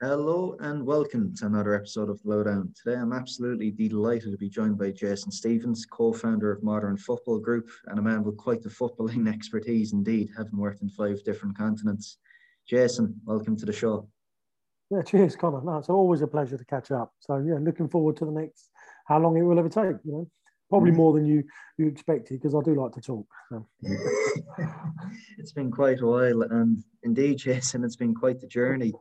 Hello and welcome to another episode of Lowdown. Today I'm absolutely delighted to be joined by Jason Stephens, co-founder of Modern Football Group and a man with quite the footballing expertise indeed, having worked in five different continents. Jason, welcome to the show. Yeah, cheers, Connor. No, it's always a pleasure to catch up. So yeah, looking forward to the next how long it will ever take, you know probably mm-hmm. more than you you expected because I do like to talk. So. it's been quite a while, and indeed, Jason, it's been quite the journey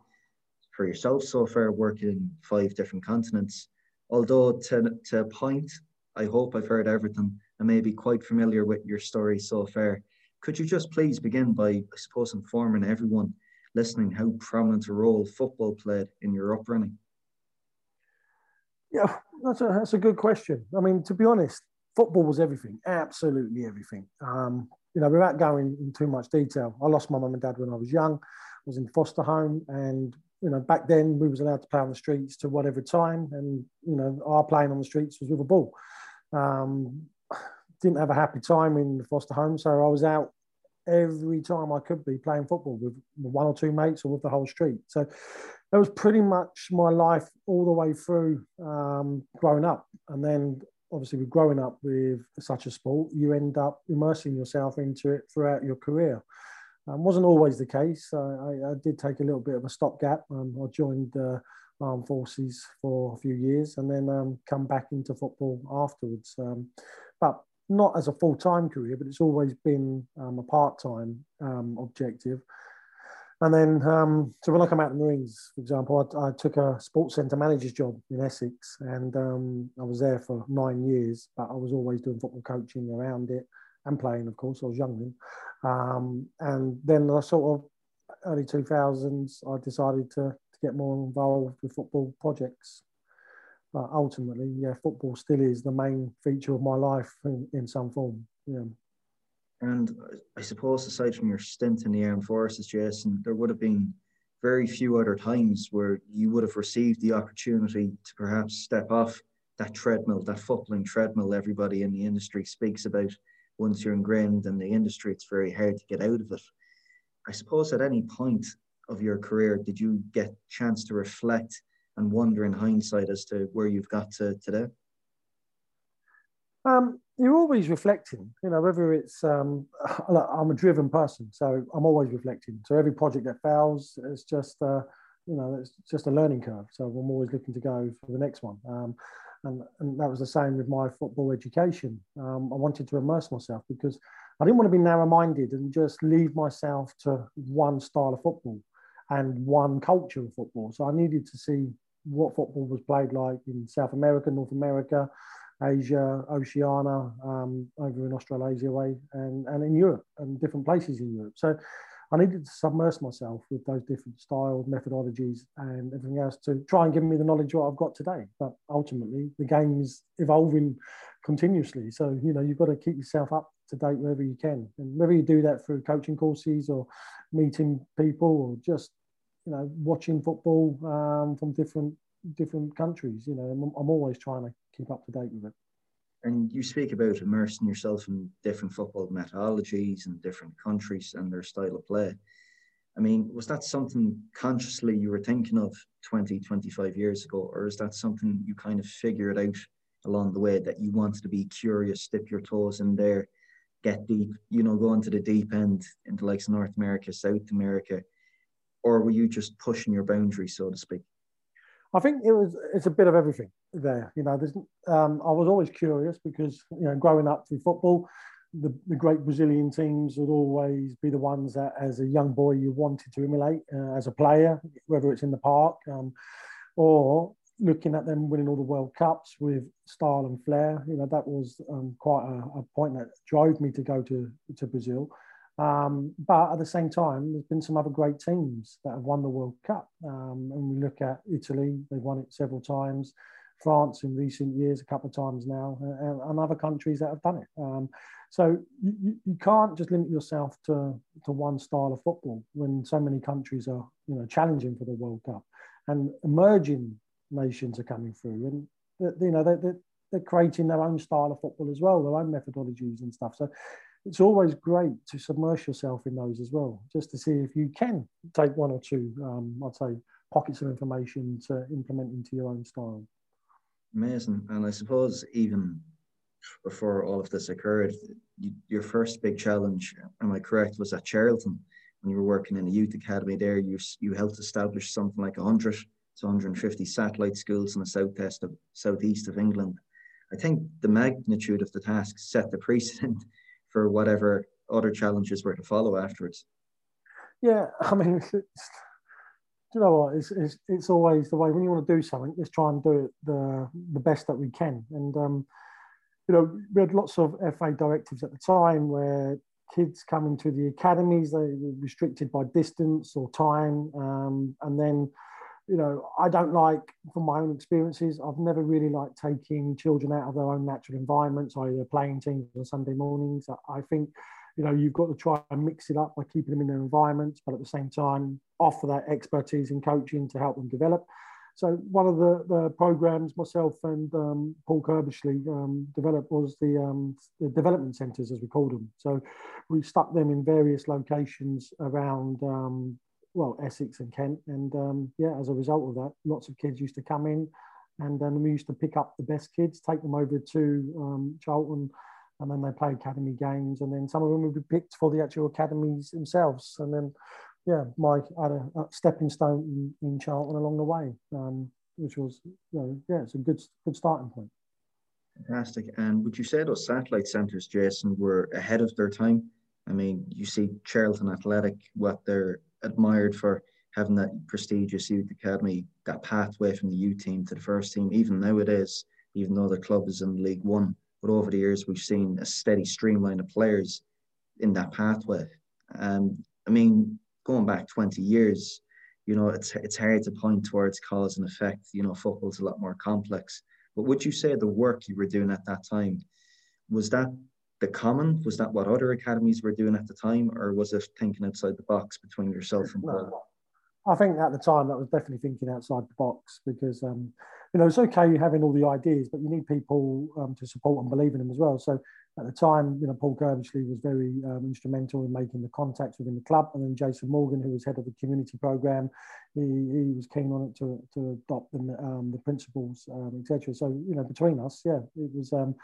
for yourself so far, working in five different continents. Although to to a point, I hope I've heard everything and may be quite familiar with your story so far. Could you just please begin by, I suppose, informing everyone listening how prominent a role football played in your upbringing? Yeah, that's a, that's a good question. I mean, to be honest, football was everything, absolutely everything. Um, you know, without going in too much detail, I lost my mum and dad when I was young. I was in foster home, and you know, back then we was allowed to play on the streets to whatever time, and you know, our playing on the streets was with a ball. Um, didn't have a happy time in the foster home, so I was out every time I could be playing football with one or two mates or with the whole street. So that was pretty much my life all the way through um, growing up. And then obviously with growing up with such a sport, you end up immersing yourself into it throughout your career. Um, wasn't always the case. I, I, did take a little bit of a stopgap. Um, I joined the armed forces for a few years and then um, come back into football afterwards. Um, but not as a full-time career, but it's always been um, a part-time um, objective. And then, so when I come out of the Marines, for example, I, I took a sports centre manager's job in Essex, and I was there for nine years. But I was always doing football coaching around it and playing, of course. I was young then, um, and then I sort of early two thousands, I decided to, to get more involved with football projects. But ultimately, yeah, football still is the main feature of my life in, in some form. Yeah. And I suppose, aside from your stint in the armed forces, Jason, there would have been very few other times where you would have received the opportunity to perhaps step off that treadmill, that footballing treadmill everybody in the industry speaks about. Once you're ingrained in the industry, it's very hard to get out of it. I suppose at any point of your career, did you get chance to reflect and wonder in hindsight as to where you've got to today? Um, you're always reflecting, you know, whether it's, um, I'm a driven person, so I'm always reflecting. So every project that fails, it's just, uh, you know, it's just a learning curve. So I'm always looking to go for the next one. Um, and, and that was the same with my football education. Um, I wanted to immerse myself because I didn't want to be narrow minded and just leave myself to one style of football and one culture of football. So I needed to see what football was played like in South America, North America, Asia, Oceania, um, over in Australasia way, and, and in Europe and different places in Europe. So I needed to submerge myself with those different styles, methodologies, and everything else to try and give me the knowledge what I've got today. But ultimately, the game is evolving continuously. So, you know, you've got to keep yourself up to date wherever you can. And whether you do that through coaching courses or meeting people or just, you know, watching football um, from different different countries, you know, I'm, I'm always trying to keep up to date with it. And you speak about immersing yourself in different football methodologies and different countries and their style of play. I mean, was that something consciously you were thinking of 20, 25 years ago, or is that something you kind of figured out along the way that you wanted to be curious, dip your toes in there, get deep, you know, go into the deep end into like North America, South America, or were you just pushing your boundaries, so to speak? I think it was it's a bit of everything there. You know, there's um, I was always curious because you know growing up through football, the, the great Brazilian teams would always be the ones that as a young boy you wanted to emulate uh, as a player, whether it's in the park um, or looking at them winning all the World Cups with style and flair. You know, that was um, quite a, a, point that drove me to go to to Brazil. Um, but at the same time, there's been some other great teams that have won the World Cup. Um, and we look at Italy, they've won it several times. France in recent years, a couple of times now, and, and other countries that have done it. Um, so you, you can't just limit yourself to, to one style of football when so many countries are you know challenging for the World Cup, and emerging nations are coming through, and you know they're, they're creating their own style of football as well, their own methodologies and stuff. So it's always great to submerge yourself in those as well, just to see if you can take one or two, um, I'd say, pockets of information to implement into your own style. Amazing. And I suppose even before all of this occurred, you, your first big challenge, am I correct, was at Charlton when you were working in a youth academy there. You, you helped establish something like 100 to 150 satellite schools in the southeast of, southeast of England. I think the magnitude of the task set the precedent for whatever other challenges were to follow afterwards. Yeah, I mean, you know what? It's, it's, it's always the way when you want to do something, let's try and do it the, the best that we can. And, um, you know, we had lots of FA directives at the time where kids coming to the academies, they were restricted by distance or time. Um, and then, you know, I don't like, from my own experiences, I've never really liked taking children out of their own natural environments, either playing teams on Sunday mornings. I think you know, you've got to try and mix it up by keeping them in their environments, but at the same time, offer that expertise in coaching to help them develop. So one of the, the programs myself and um, Paul Curbishley um, developed was the, um, the development centres, as we called them. So we stuck them in various locations around, um, well, Essex and Kent. And um, yeah, as a result of that, lots of kids used to come in and then we used to pick up the best kids, take them over to um, Charlton and then they play academy games, and then some of them would be picked for the actual academies themselves, and then yeah, Mike had a, a stepping stone in, in, Charlton along the way, um, which was you know yeah, it's a good good starting point. Fantastic. And would you say those satellite centres, Jason, were ahead of their time? I mean, you see Charlton Athletic, what they're admired for having that prestigious youth academy, that pathway from the U team to the first team, even nowadays, even though the club is in League One. But over the years, we've seen a steady streamline of players in that pathway. Um, I mean, going back 20 years, you know, it's it's hard to point towards cause and effect. You know, football's a lot more complex. But would you say the work you were doing at that time was that the common? Was that what other academies were doing at the time, or was it thinking outside the box between yourself and Paul? I think at the time that was definitely thinking outside the box because um, you know it's okay having all the ideas, but you need people um, to support and believe in them as well. So at the time, you know, Paul Curbishley was very um, instrumental in making the contacts within the club, and then Jason Morgan, who was head of the community program, he, he was keen on it to, to adopt the, um, the principles, um, etc. So you know, between us, yeah, it was. Um,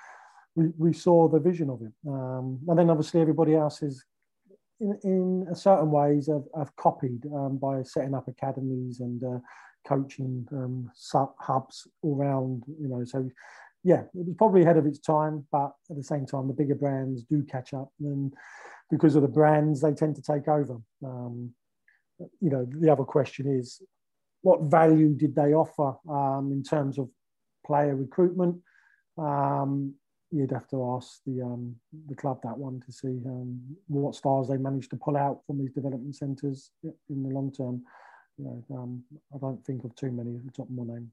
we, we saw the vision of it, and then obviously everybody else is in, in certain ways have, have copied um, by setting up academies and uh, coaching um, hubs all around, you know, so yeah, it was probably ahead of its time, but at the same time, the bigger brands do catch up and because of the brands, they tend to take over. Um, you know, the other question is, what value did they offer um, in terms of player recruitment? Um, you'd have to ask the um, the club that one to see um, what stars they managed to pull out from these development centres in the long term. You know, um, I don't think of too many at the top of my name.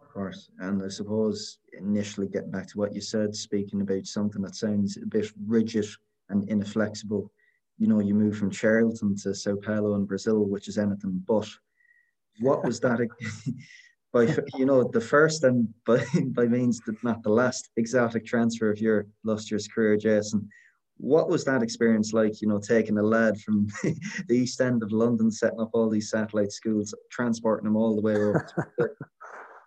Of course, and I suppose initially getting back to what you said, speaking about something that sounds a bit rigid and inflexible. You know, you move from Charlton to Sao Paulo in Brazil, which is anything but. What was that? by you know the first and by by means that not the last exotic transfer of your illustrious career, Jason. What was that experience like? You know, taking a lad from the east end of London, setting up all these satellite schools, transporting them all the way over.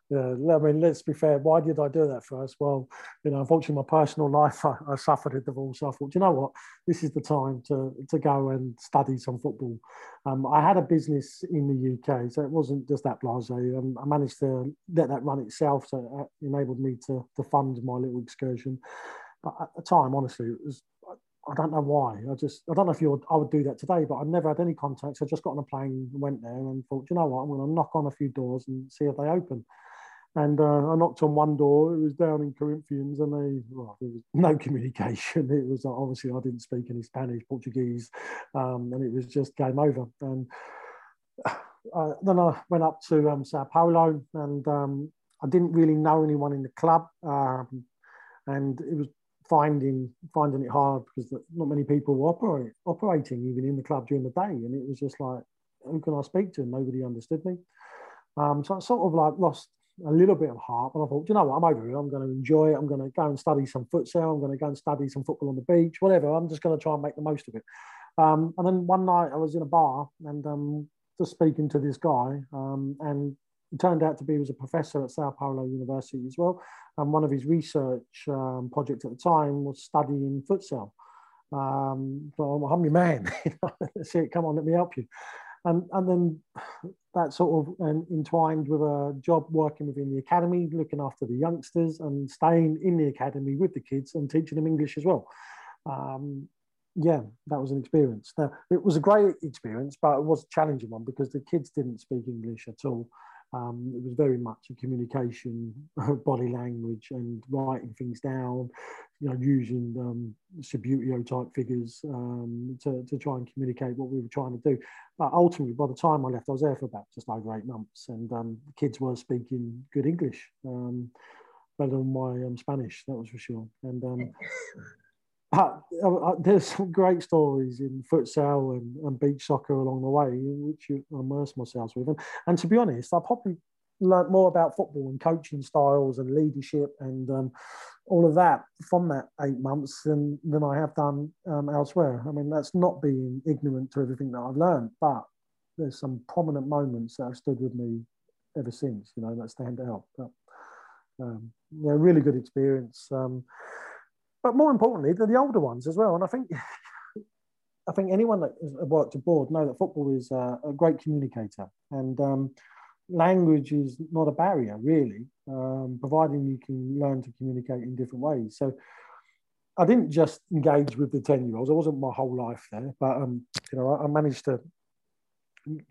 Yeah, I mean, let's be fair. Why did I do that first? Well, you know, unfortunately, my personal life, I, I suffered a divorce. So I thought, you know what, this is the time to to go and study some football. Um, I had a business in the UK, so it wasn't just that blasé. Um, I managed to let that run itself, so it enabled me to to fund my little excursion. But at the time, honestly, it was I don't know why. I just I don't know if you would, I would do that today, but I never had any contacts. I just got on a plane went there and thought, you know what, I'm going to knock on a few doors and see if they open. And uh, I knocked on one door. It was down in Corinthians, and they well, there was no communication. It was obviously I didn't speak any Spanish, Portuguese, um, and it was just game over. And uh, then I went up to um, Sao Paulo, and um, I didn't really know anyone in the club, um, and it was finding finding it hard because not many people were operate, operating even in the club during the day, and it was just like, who can I speak to? And nobody understood me. Um, so I sort of like lost a little bit of heart, but I thought, you know what, I'm over it. I'm going to enjoy it. I'm going to go and study some futsal. I'm going to go and study some football on the beach, whatever. I'm just going to try and make the most of it. Um, and then one night I was in a bar and um, just speaking to this guy, um, and it turned out to be he was a professor at Sao Paulo University as well. And one of his research um, projects at the time was studying futsal. Um, so I'm a hungry man. See, come on, let me help you. And, and then that sort of um, entwined with a job working within the academy, looking after the youngsters and staying in the academy with the kids and teaching them English as well. Um, yeah, that was an experience. Now, it was a great experience, but it was a challenging one because the kids didn't speak English at all. Um, it was very much a communication, body language, and writing things down. You know, using um, Subbuteo type figures um, to, to try and communicate what we were trying to do. But ultimately, by the time I left, I was there for about just over eight months, and um, the kids were speaking good English, um, better than my um, Spanish, that was for sure. And um, but uh, there's some great stories in futsal and, and beach soccer along the way, which you immerse myself with. And, and to be honest, I probably learned more about football and coaching styles and leadership and um, all of that from that eight months than, than I have done um, elsewhere. I mean, that's not being ignorant to everything that I've learned, but there's some prominent moments that have stood with me ever since, you know, that stand out. But, um, yeah, really good experience. Um, but more importantly, they're the older ones as well. And I think I think anyone that has worked abroad know that football is a, a great communicator, and um, language is not a barrier really, um, providing you can learn to communicate in different ways. So. I didn't just engage with the 10 year olds. I wasn't my whole life there, but um, you know, I, I managed to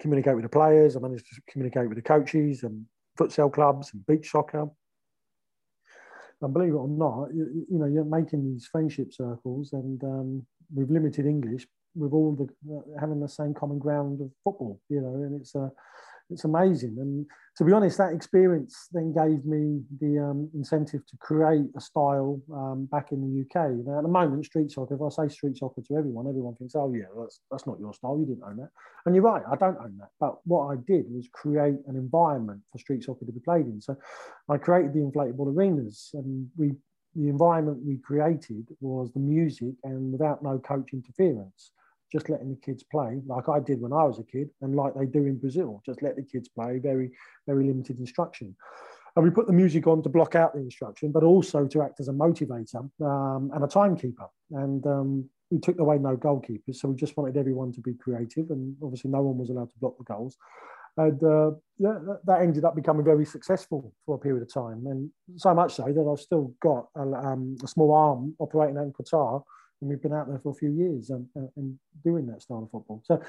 communicate with the players. I managed to communicate with the coaches and futsal clubs and beach soccer and believe it or not, you, you know, you're making these friendship circles, and um, with limited English, with all the uh, having the same common ground of football, you know, and it's a it's amazing. And to be honest, that experience then gave me the um, incentive to create a style um, back in the UK. Now, at the moment, street soccer, if I say street soccer to everyone, everyone thinks, oh, yeah, that's, that's not your style. You didn't own that. And you're right, I don't own that. But what I did was create an environment for street soccer to be played in. So I created the inflatable arenas and we the environment we created was the music and without no coach interference just letting the kids play like I did when I was a kid and like they do in Brazil, just let the kids play, very, very limited instruction. And we put the music on to block out the instruction, but also to act as a motivator um, and a timekeeper. And um, we took away no goalkeepers, so we just wanted everyone to be creative, and obviously no one was allowed to block the goals. And uh, yeah, that ended up becoming very successful for a period of time, and so much so that I've still got a, um, a small arm operating out in Qatar and we've been out there for a few years and, and doing that style of football. So,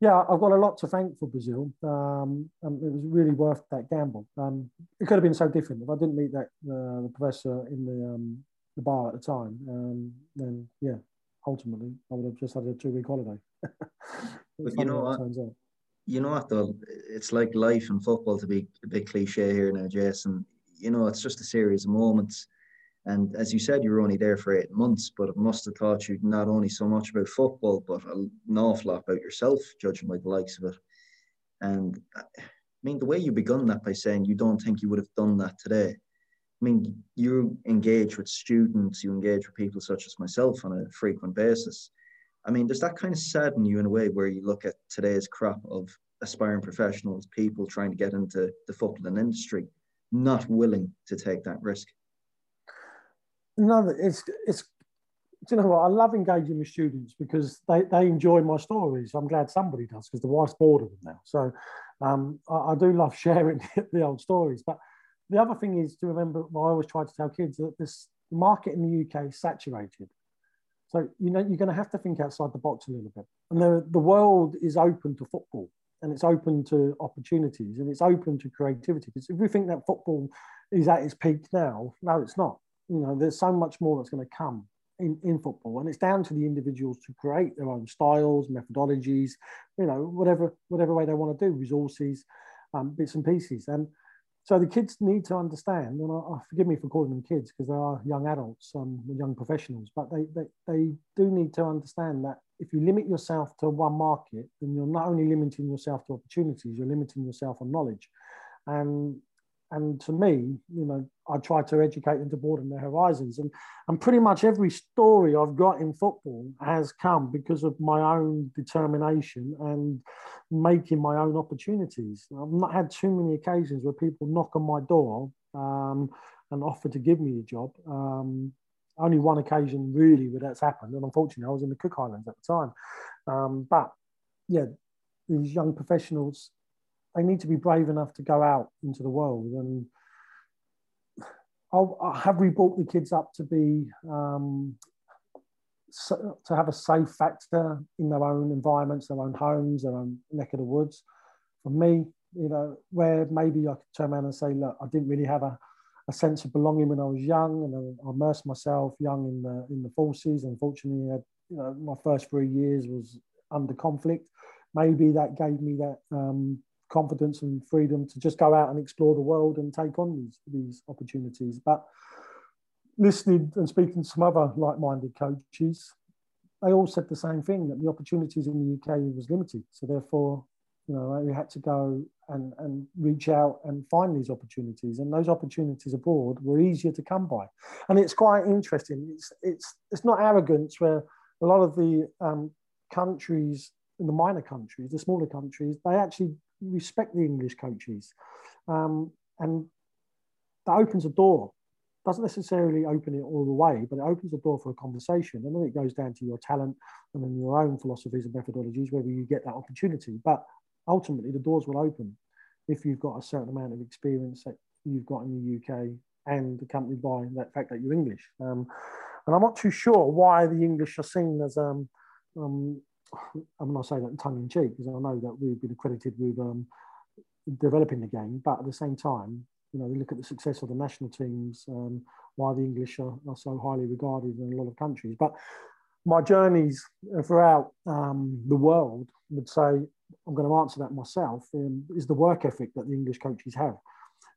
yeah, I've got a lot to thank for Brazil. Um, and it was really worth that gamble. Um, it could have been so different if I didn't meet that uh, the professor in the um, the bar at the time. Um, then, yeah, ultimately, I would have just had a two week holiday. but you know what? You know what though? It's like life and football to be a bit cliche here now, Jason. You know, it's just a series of moments and as you said, you were only there for eight months, but it must have taught you not only so much about football, but an awful lot about yourself, judging by the likes of it. And uh, I mean, the way you begun that by saying you don't think you would have done that today. I mean, you engage with students, you engage with people such as myself on a frequent basis. I mean, does that kind of sadden you in a way where you look at today's crop of aspiring professionals, people trying to get into the footballing industry, not willing to take that risk? No, it's it's. Do you know what? I love engaging with students because they, they enjoy my stories. I'm glad somebody does because the wife's bored of them now. So um, I, I, do love sharing the old stories. But the other thing is to remember, I always try to tell kids that this market in the UK is saturated. So you know you're going to have to think outside the box a little bit. And the, the world is open to football and it's open to opportunities and it's open to creativity. Because if we think that football is at its peak now, no, it's not you know, there's so much more that's going to come in, in football, and it's down to the individuals to create their own styles, methodologies, you know, whatever whatever way they want to do, resources, um, bits and pieces, and so the kids need to understand, and I, forgive me for calling them kids because they are young adults, um, young professionals, but they, they they do need to understand that if you limit yourself to one market, then you're not only limiting yourself to opportunities, you're limiting yourself on knowledge, and and to me, you know, I try to educate them to broaden their horizons. And, and pretty much every story I've got in football has come because of my own determination and making my own opportunities. I've not had too many occasions where people knock on my door um, and offer to give me a job. Um, only one occasion really where that's happened. And unfortunately, I was in the Cook Islands at the time. Um, but yeah, these young professionals they need to be brave enough to go out into the world. And I'll, I'll have we brought the kids up to be um, so, to have a safe factor in their own environments, their own homes, their own neck of the woods. For me, you know, where maybe I could turn around and say, look, I didn't really have a, a sense of belonging when I was young, and I, immersed myself young in the in the forces. Unfortunately, I, you know, my first three years was under conflict. Maybe that gave me that um, confidence and freedom to just go out and explore the world and take on these, these opportunities. But listening and speaking to some other like-minded coaches, they all said the same thing that the opportunities in the UK was limited. So therefore, you know, we had to go and, and reach out and find these opportunities. And those opportunities abroad were easier to come by. And it's quite interesting. It's it's it's not arrogance where a lot of the um, countries the minor countries, the smaller countries, they actually respect the English coaches. Um, and that opens a door. Doesn't necessarily open it all the way, but it opens the door for a conversation. And then it goes down to your talent and then your own philosophies and methodologies, whether you get that opportunity. But ultimately, the doors will open if you've got a certain amount of experience that you've got in the UK and accompanied by that fact that you're English. Um, and I'm not too sure why the English are seen as um, um, I mean, I say that tongue in cheek because I know that we've been accredited with um, developing the game, but at the same time, you know, we look at the success of the national teams, um, why the English are, are, so highly regarded in a lot of countries. But my journeys throughout um, the world would say, I'm going to answer that myself, um, is the work ethic that the English coaches have.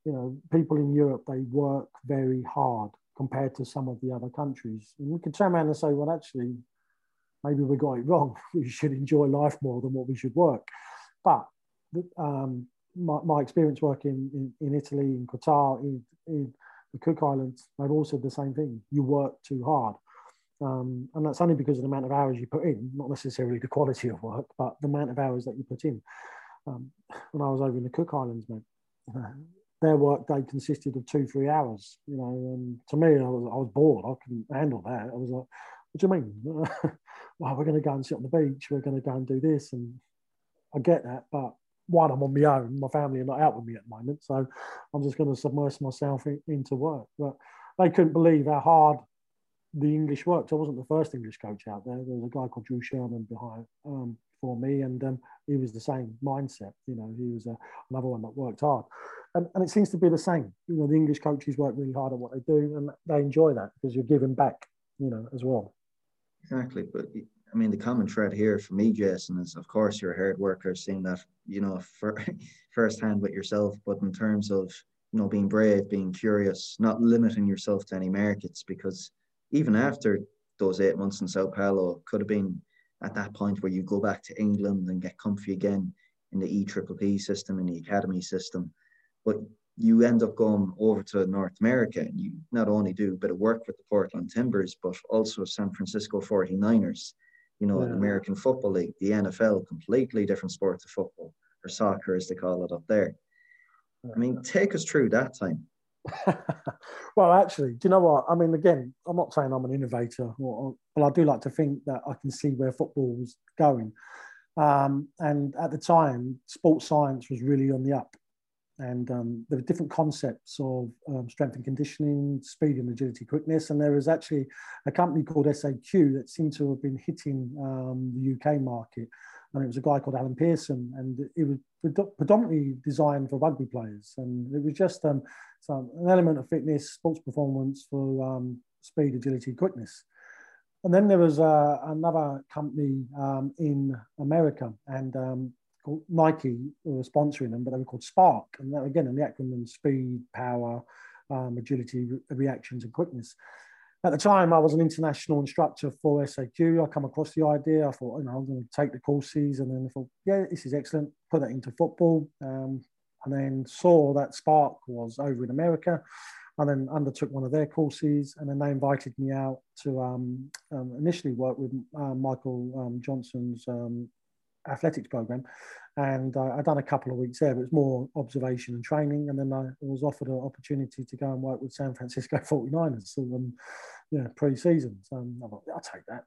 You know, people in Europe, they work very hard compared to some of the other countries. And we could turn around and say, well, actually, maybe we got it wrong. We should enjoy life more than what we should work. But um, my, my, experience working in, in, Italy, in Qatar, in, in, the Cook Islands, they've all said the same thing. You work too hard. Um, and that's only because of the amount of hours you put in, not necessarily the quality of work, but the amount of hours that you put in. Um, when I was over in the Cook Islands, uh, their work day consisted of two, three hours, you know, and to me, I was, I was bored. I couldn't handle that. I was like, what do you mean? well, we're going to go and sit on the beach. We're going to go and do this. And I get that. But one, I'm on my own. My family are not out with me at the moment. So I'm just going to submerge myself in, into work. But they couldn't believe how hard the English worked. I wasn't the first English coach out there. There was a guy called Drew Sherman behind um, for me, and um, he was the same mindset. You know, he was a, another one that worked hard, and, and it seems to be the same. You know, the English coaches work really hard at what they do, and they enjoy that because you're giving back. You know, as well. Exactly, but I mean the common thread here for me, Jason, is of course you're a hard worker, seeing that you know for, firsthand with yourself. But in terms of you know being brave, being curious, not limiting yourself to any markets, because even after those eight months in Sao Paulo, could have been at that point where you go back to England and get comfy again in the E Triple P system, in the academy system. But you end up going over to North America and you not only do a bit of work with the Portland Timbers, but also San Francisco 49ers, you know, yeah. American Football League, the NFL, completely different sport to football or soccer as they call it up there. I mean, take us through that time. well, actually, do you know what? I mean, again, I'm not saying I'm an innovator, or, but I do like to think that I can see where football was going. Um, and at the time, sports science was really on the up and um, there were different concepts of um, strength and conditioning, speed and agility, quickness. And there was actually a company called SAQ that seemed to have been hitting um, the UK market. And it was a guy called Alan Pearson, and it was predominantly designed for rugby players. And it was just um, some, an element of fitness, sports performance for um, speed, agility, quickness. And then there was uh, another company um, in America, and called Nike were sponsoring them, but they were called SPARQ. And that, again, in the acronym speed, power, um, agility, re- reactions, and quickness. At the time, I was an international instructor for SAQ. I come across the idea. I thought, you know, I'm going to take the courses, and then I thought, yeah, this is excellent. Put that into football. Um, and then saw that SPARQ was over in America and then undertook one of their courses and then they invited me out to um, um, initially work with uh, Michael um, Johnson's um, athletics program and uh, I'd done a couple of weeks there but it was more observation and training and then I was offered an opportunity to go and work with San Francisco 49ers so, um, yeah, pre-season so um, I thought, I'll take that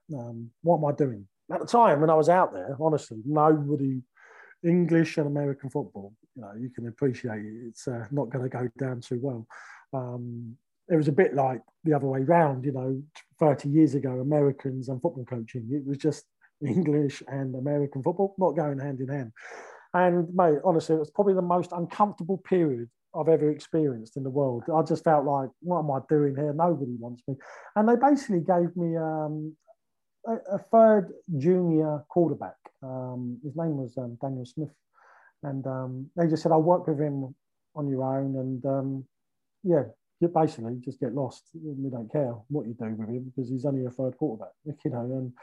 what am I doing at the time when I was out there honestly nobody English and American football, you know, you can appreciate it. It's uh, not going to go down too well. Um, it was a bit like the other way round, you know, 30 years ago, Americans and football coaching. It was just English and American football, not going hand in hand. And mate, honestly, it was probably the most uncomfortable period I've ever experienced in the world. I just felt like, what am I doing here? Nobody wants me. And they basically gave me um, a, a, third junior quarterback. Um, his name was um, Daniel Smith. And um, they just said, I'll work with him on your own. And um, yeah, you basically just get lost. We don't care what you do with him because he's only a third quarterback, you know. And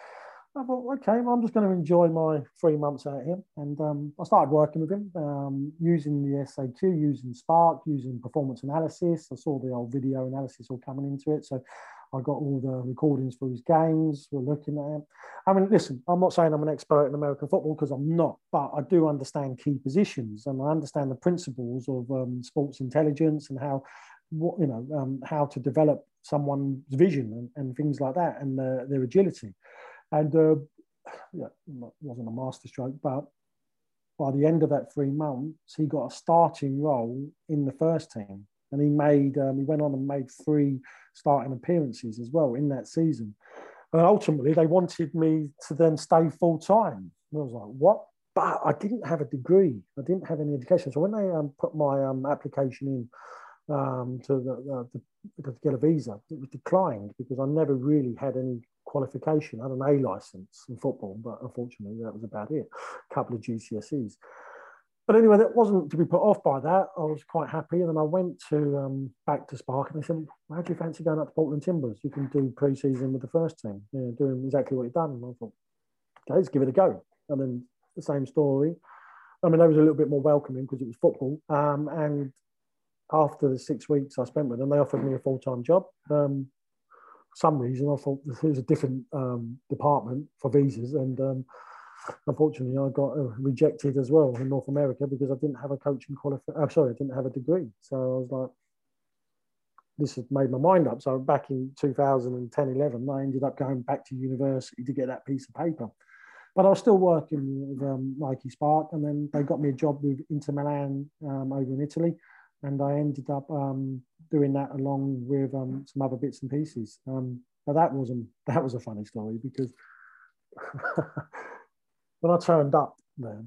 I thought, okay, well, I'm just going to enjoy my three months out here. And um, I started working with him um, using the SAQ, using SPARQ, using performance analysis. I saw the old video analysis all coming into it. So I got all the recordings for his games. We're looking at him. I mean, listen, I'm not saying I'm an expert in American football because I'm not, but I do understand key positions and I understand the principles of um, sports intelligence and how, what you know, um, how to develop someone's vision and, and things like that and uh, their agility. And uh, yeah, it wasn't a masterstroke, but by the end of that three months, he got a starting role in the first team and he made um, he went on and made three starting appearances as well in that season. And ultimately, they wanted me to then stay full time. I was like, what? But I didn't have a degree. I didn't have any education. So when they um, put my um, application in um, to, the, uh, to get a visa, it was declined because I never really had any qualification. I had an A license in football, but unfortunately, that was about it. A couple of GCSEs but anyway, that wasn't to be put off by that. I was quite happy. And then I went to um, back to SPARQ and they said, How do you fancy going up to Portland Timbers? You can do pre season with the first team, you know, doing exactly what you've done. And I thought, Okay, let's give it a go. And then the same story. I mean, that was a little bit more welcoming because it was football. Um, and after the six weeks I spent with them, they offered me a full time job. Um, some reason, I thought there was a different um, department for visas. And um, unfortunately, I got uh, rejected as well in North America because I didn't have a coaching qualification. Oh, sorry, I didn't have a degree. So I was like, this has made my mind up. So back in 2010, 11, I ended up going back to university to get that piece of paper. But I was still working with um, Nike SPARQ, and then they got me a job with Inter Milan um, over in Italy, and I ended up um, doing that along with um, some other bits and pieces. Um, that wasn't that was a funny story because when I turned up there,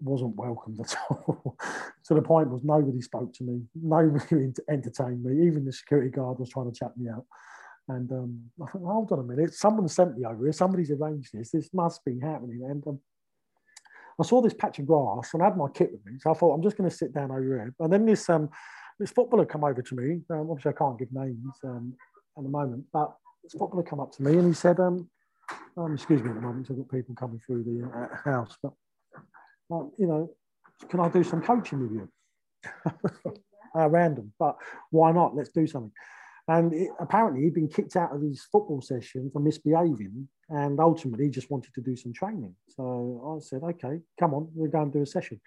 wasn't welcomed at all. to the point was nobody spoke to me, nobody entertained me. Even the security guard was trying to chat me out. And um, I thought, hold on a minute, someone sent me over here. Somebody's arranged this. This must be happening. And um, I saw this patch of grass and I had my kit with me. So I thought, I'm just going to sit down over here. And then this um, this footballer come over to me. Um, obviously, I can't give names um, at the moment, but this footballer come up to me and he said, um, um, excuse me at the moment, I've got people coming through the uh, house, but um, you know, can I do some coaching with you? uh, random, but why not? Let's do something. And it, apparently, he'd been kicked out of his football session for misbehaving, and ultimately, he just wanted to do some training. So I said, "Okay, come on, we're going to do a session."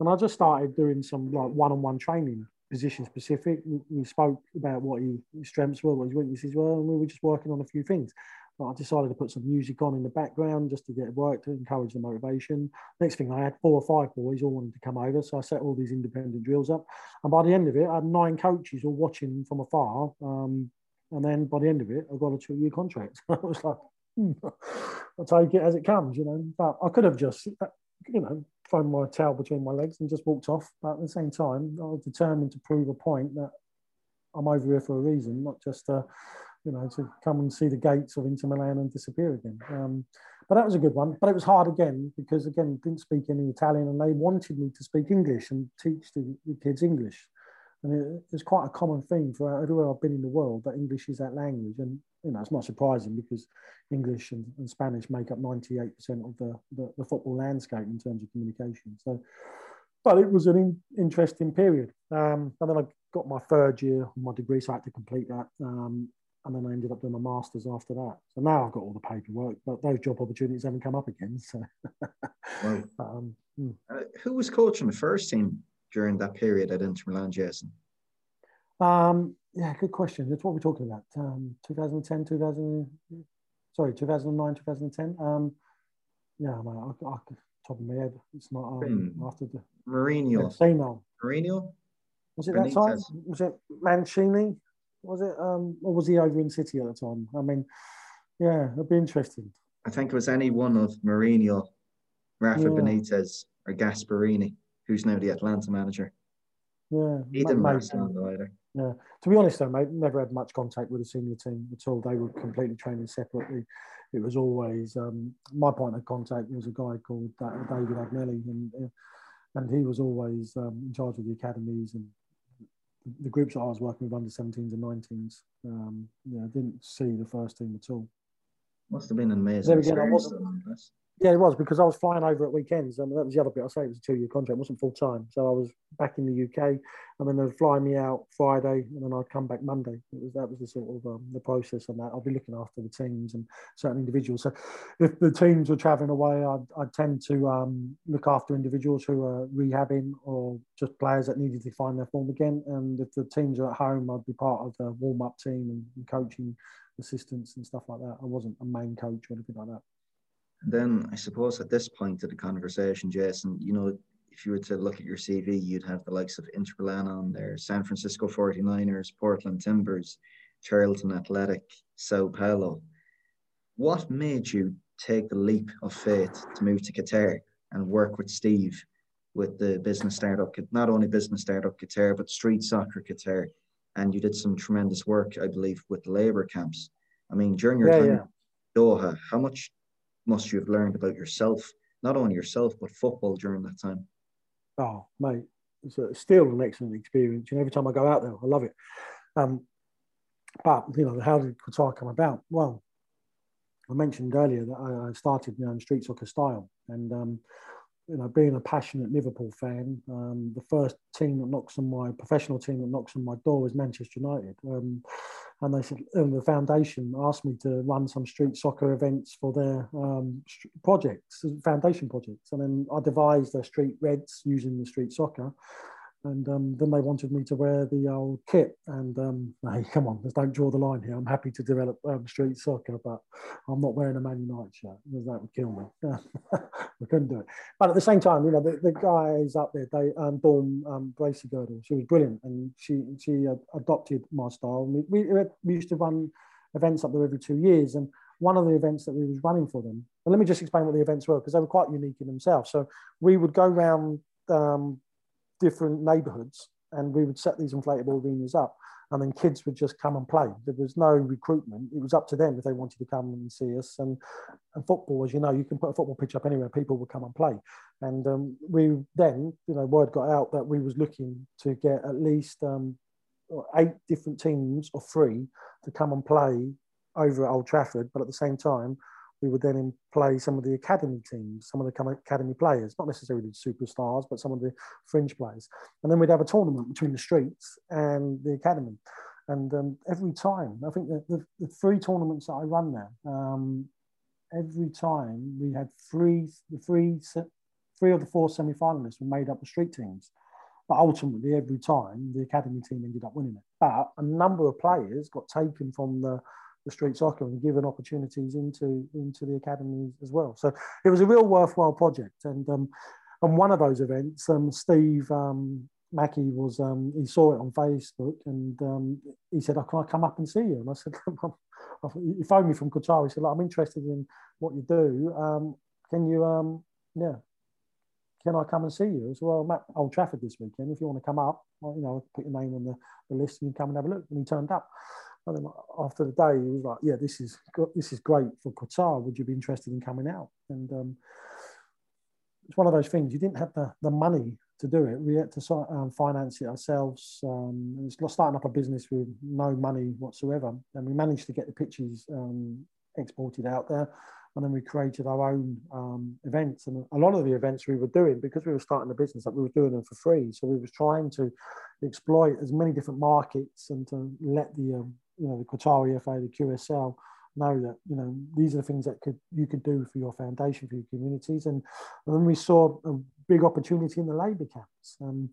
And I just started doing some like one-on-one training, position specific. We, we spoke about what his strengths were, what his weaknesses were, and we were just working on a few things. I decided to put some music on in the background just to get work to encourage the motivation. Next thing I had four or five boys all wanted to come over. So I set all these independent drills up. And by the end of it, I had nine coaches all watching from afar. Um, and then by the end of it, I got a two year contract. I was like, hmm, I'll take it as it comes, you know. But I could have just, you know, thrown my towel between my legs and just walked off. But at the same time, I was determined to prove a point that I'm over here for a reason, not just uh, you know, to come and see the gates of Inter Milan and disappear again. Um, but that was a good one. But it was hard again because again, didn't speak any Italian, and they wanted me to speak English and teach the, the kids English. And it, it's quite a common theme for everywhere I've been in the world that English is that language. And you know, it's not surprising because English and, and Spanish make up 98% of the, the, the football landscape in terms of communication. So but it was an in, interesting period. Um, and then I got my third year on my degree, so I had to complete that. Um, and then I ended up doing my masters after that. So now I've got all the paperwork, but those job opportunities haven't come up again. So, wow. um, hmm. uh, who was coaching the first team during that period at Inter Milan, Jason? Um, yeah, good question. That's what we're talking about. Um, 2010, 2000, sorry, 2009, 2010. Um, yeah, I, I, I, top of my head, it's not um, hmm. after the Mourinho. Mourinho. Mourinho. Was it Benitez. that time? Was it Mancini? Was it, um, or was he over in City at the time? I mean, yeah, it'd be interesting. I think it was any one of Mourinho, Rafa yeah. Benitez, or Gasperini, who's now the Atalanta manager. Yeah, he didn't last long either. Yeah, to be honest, though, mate, never had much contact with the senior team at all. They were completely training separately. It was always um, my point of contact was a guy called David Agnelli, and uh, and he was always um, in charge of the academies and the groups that I was working with under 17s and 19s. Um, yeah, I didn't see the first team at all. Must have been an amazing. There again, I wasn't, yeah, it was because I was flying over at weekends. and that was the other bit. I say it was a two-year contract, it wasn't full time. So I was back in the UK, and then they'd fly me out Friday, and then I'd come back Monday. It was that was the sort of um, the process on that. I'd be looking after the teams and certain individuals. So if the teams were travelling away, I'd, I'd tend to um, look after individuals who are rehabbing or just players that needed to find their form again. And if the teams are at home, I'd be part of the warm-up team and coaching assistants and stuff like that. I wasn't a main coach or anything like that. Then I suppose at this point of the conversation, Jason, you know, if you were to look at your CV, you'd have the likes of Inter Milan on there, San Francisco 49ers, Portland Timbers, Charlton Athletic, Sao Paulo. What made you take the leap of faith to move to Qatar and work with Steve with the business startup, not only business startup Qatar, but street soccer Qatar? And you did some tremendous work, I believe, with the labor camps. I mean, during your yeah, time yeah. Doha, how much must you have learned about yourself, not only yourself, but football during that time? Oh, mate, it's a, still an excellent experience. You know, every time I go out there, I love it. Um, but, you know, how did Qatar come about? Well, I mentioned earlier that I, started you know, in street soccer style. And, um, you know, being a passionate Liverpool fan, um, the first team that knocks on my professional team that knocks on my door was Manchester United. Um, and they said and the foundation asked me to run some street soccer events for their um, projects, foundation projects, and then I devised the street reds using the street soccer, and um, then they wanted me to wear the old kit. And um, hey, come on, let's don't draw the line here. I'm happy to develop um, street soccer, but I'm not wearing a Man United shirt because that would kill me. we couldn't do it. But at the same time, you know, the, the guys up there, they um, Dawn um, she was brilliant, and she she uh, adopted my style. We, we, we used to run events up there every two years, and one of the events that we was running for them. And let me just explain what the events were because they were quite unique in themselves. So we would go around um, different neighborhoods and we would set these inflatable arenas up and then kids would just come and play. There was no recruitment. It was up to them if they wanted to come and see us. And, and football, as you know, you can put a football pitch up anywhere, people would come and play. And um, we then, you know, word got out that we was looking to get at least um, eight different teams or three to come and play over at Old Trafford, but at the same time, we would then play some of the academy teams, some of the academy players, not necessarily the superstars, but some of the fringe players. And then we'd have a tournament between the streets and the academy. And um, every time, I think the, the, the, three tournaments that I run there, um, every time we had three, the three, three of the four semi-finalists were made up of street teams. But ultimately, every time the academy team ended up winning it. But a number of players got taken from the the street soccer and given opportunities into into the academies as well. So it was a real worthwhile project. And um, and one of those events, um, Steve um, Mackey was um, he saw it on Facebook and um, he said, oh, "Can I come up and see you?" And I said, "He phoned me from Qatar. He said, I'm interested in what you do. Um, can you, um, yeah." Can I come and see you? I said, well, I'm at Old Trafford this weekend. If you want to come up, well, you know, put your name on the, the list and you come and have a look. And he turned up. And then after the day, he was like, "Yeah, this is this is great for Qatar. Would you be interested in coming out?" And um, it's one of those things. You didn't have the, the money to do it. We had to um, finance it ourselves. Um, it's starting up a business with no money whatsoever, and we managed to get the pitches um, exported out there. and then we created our own um, events. And a lot of the events we were doing, because we were starting the business, that we were doing them for free. So we were trying to exploit as many different markets and to let the um, you know the Qatari FA, the QSL know that you know these are the things that could you could do for your foundation for your communities. And, and then we saw a big opportunity in the labour camps. Um,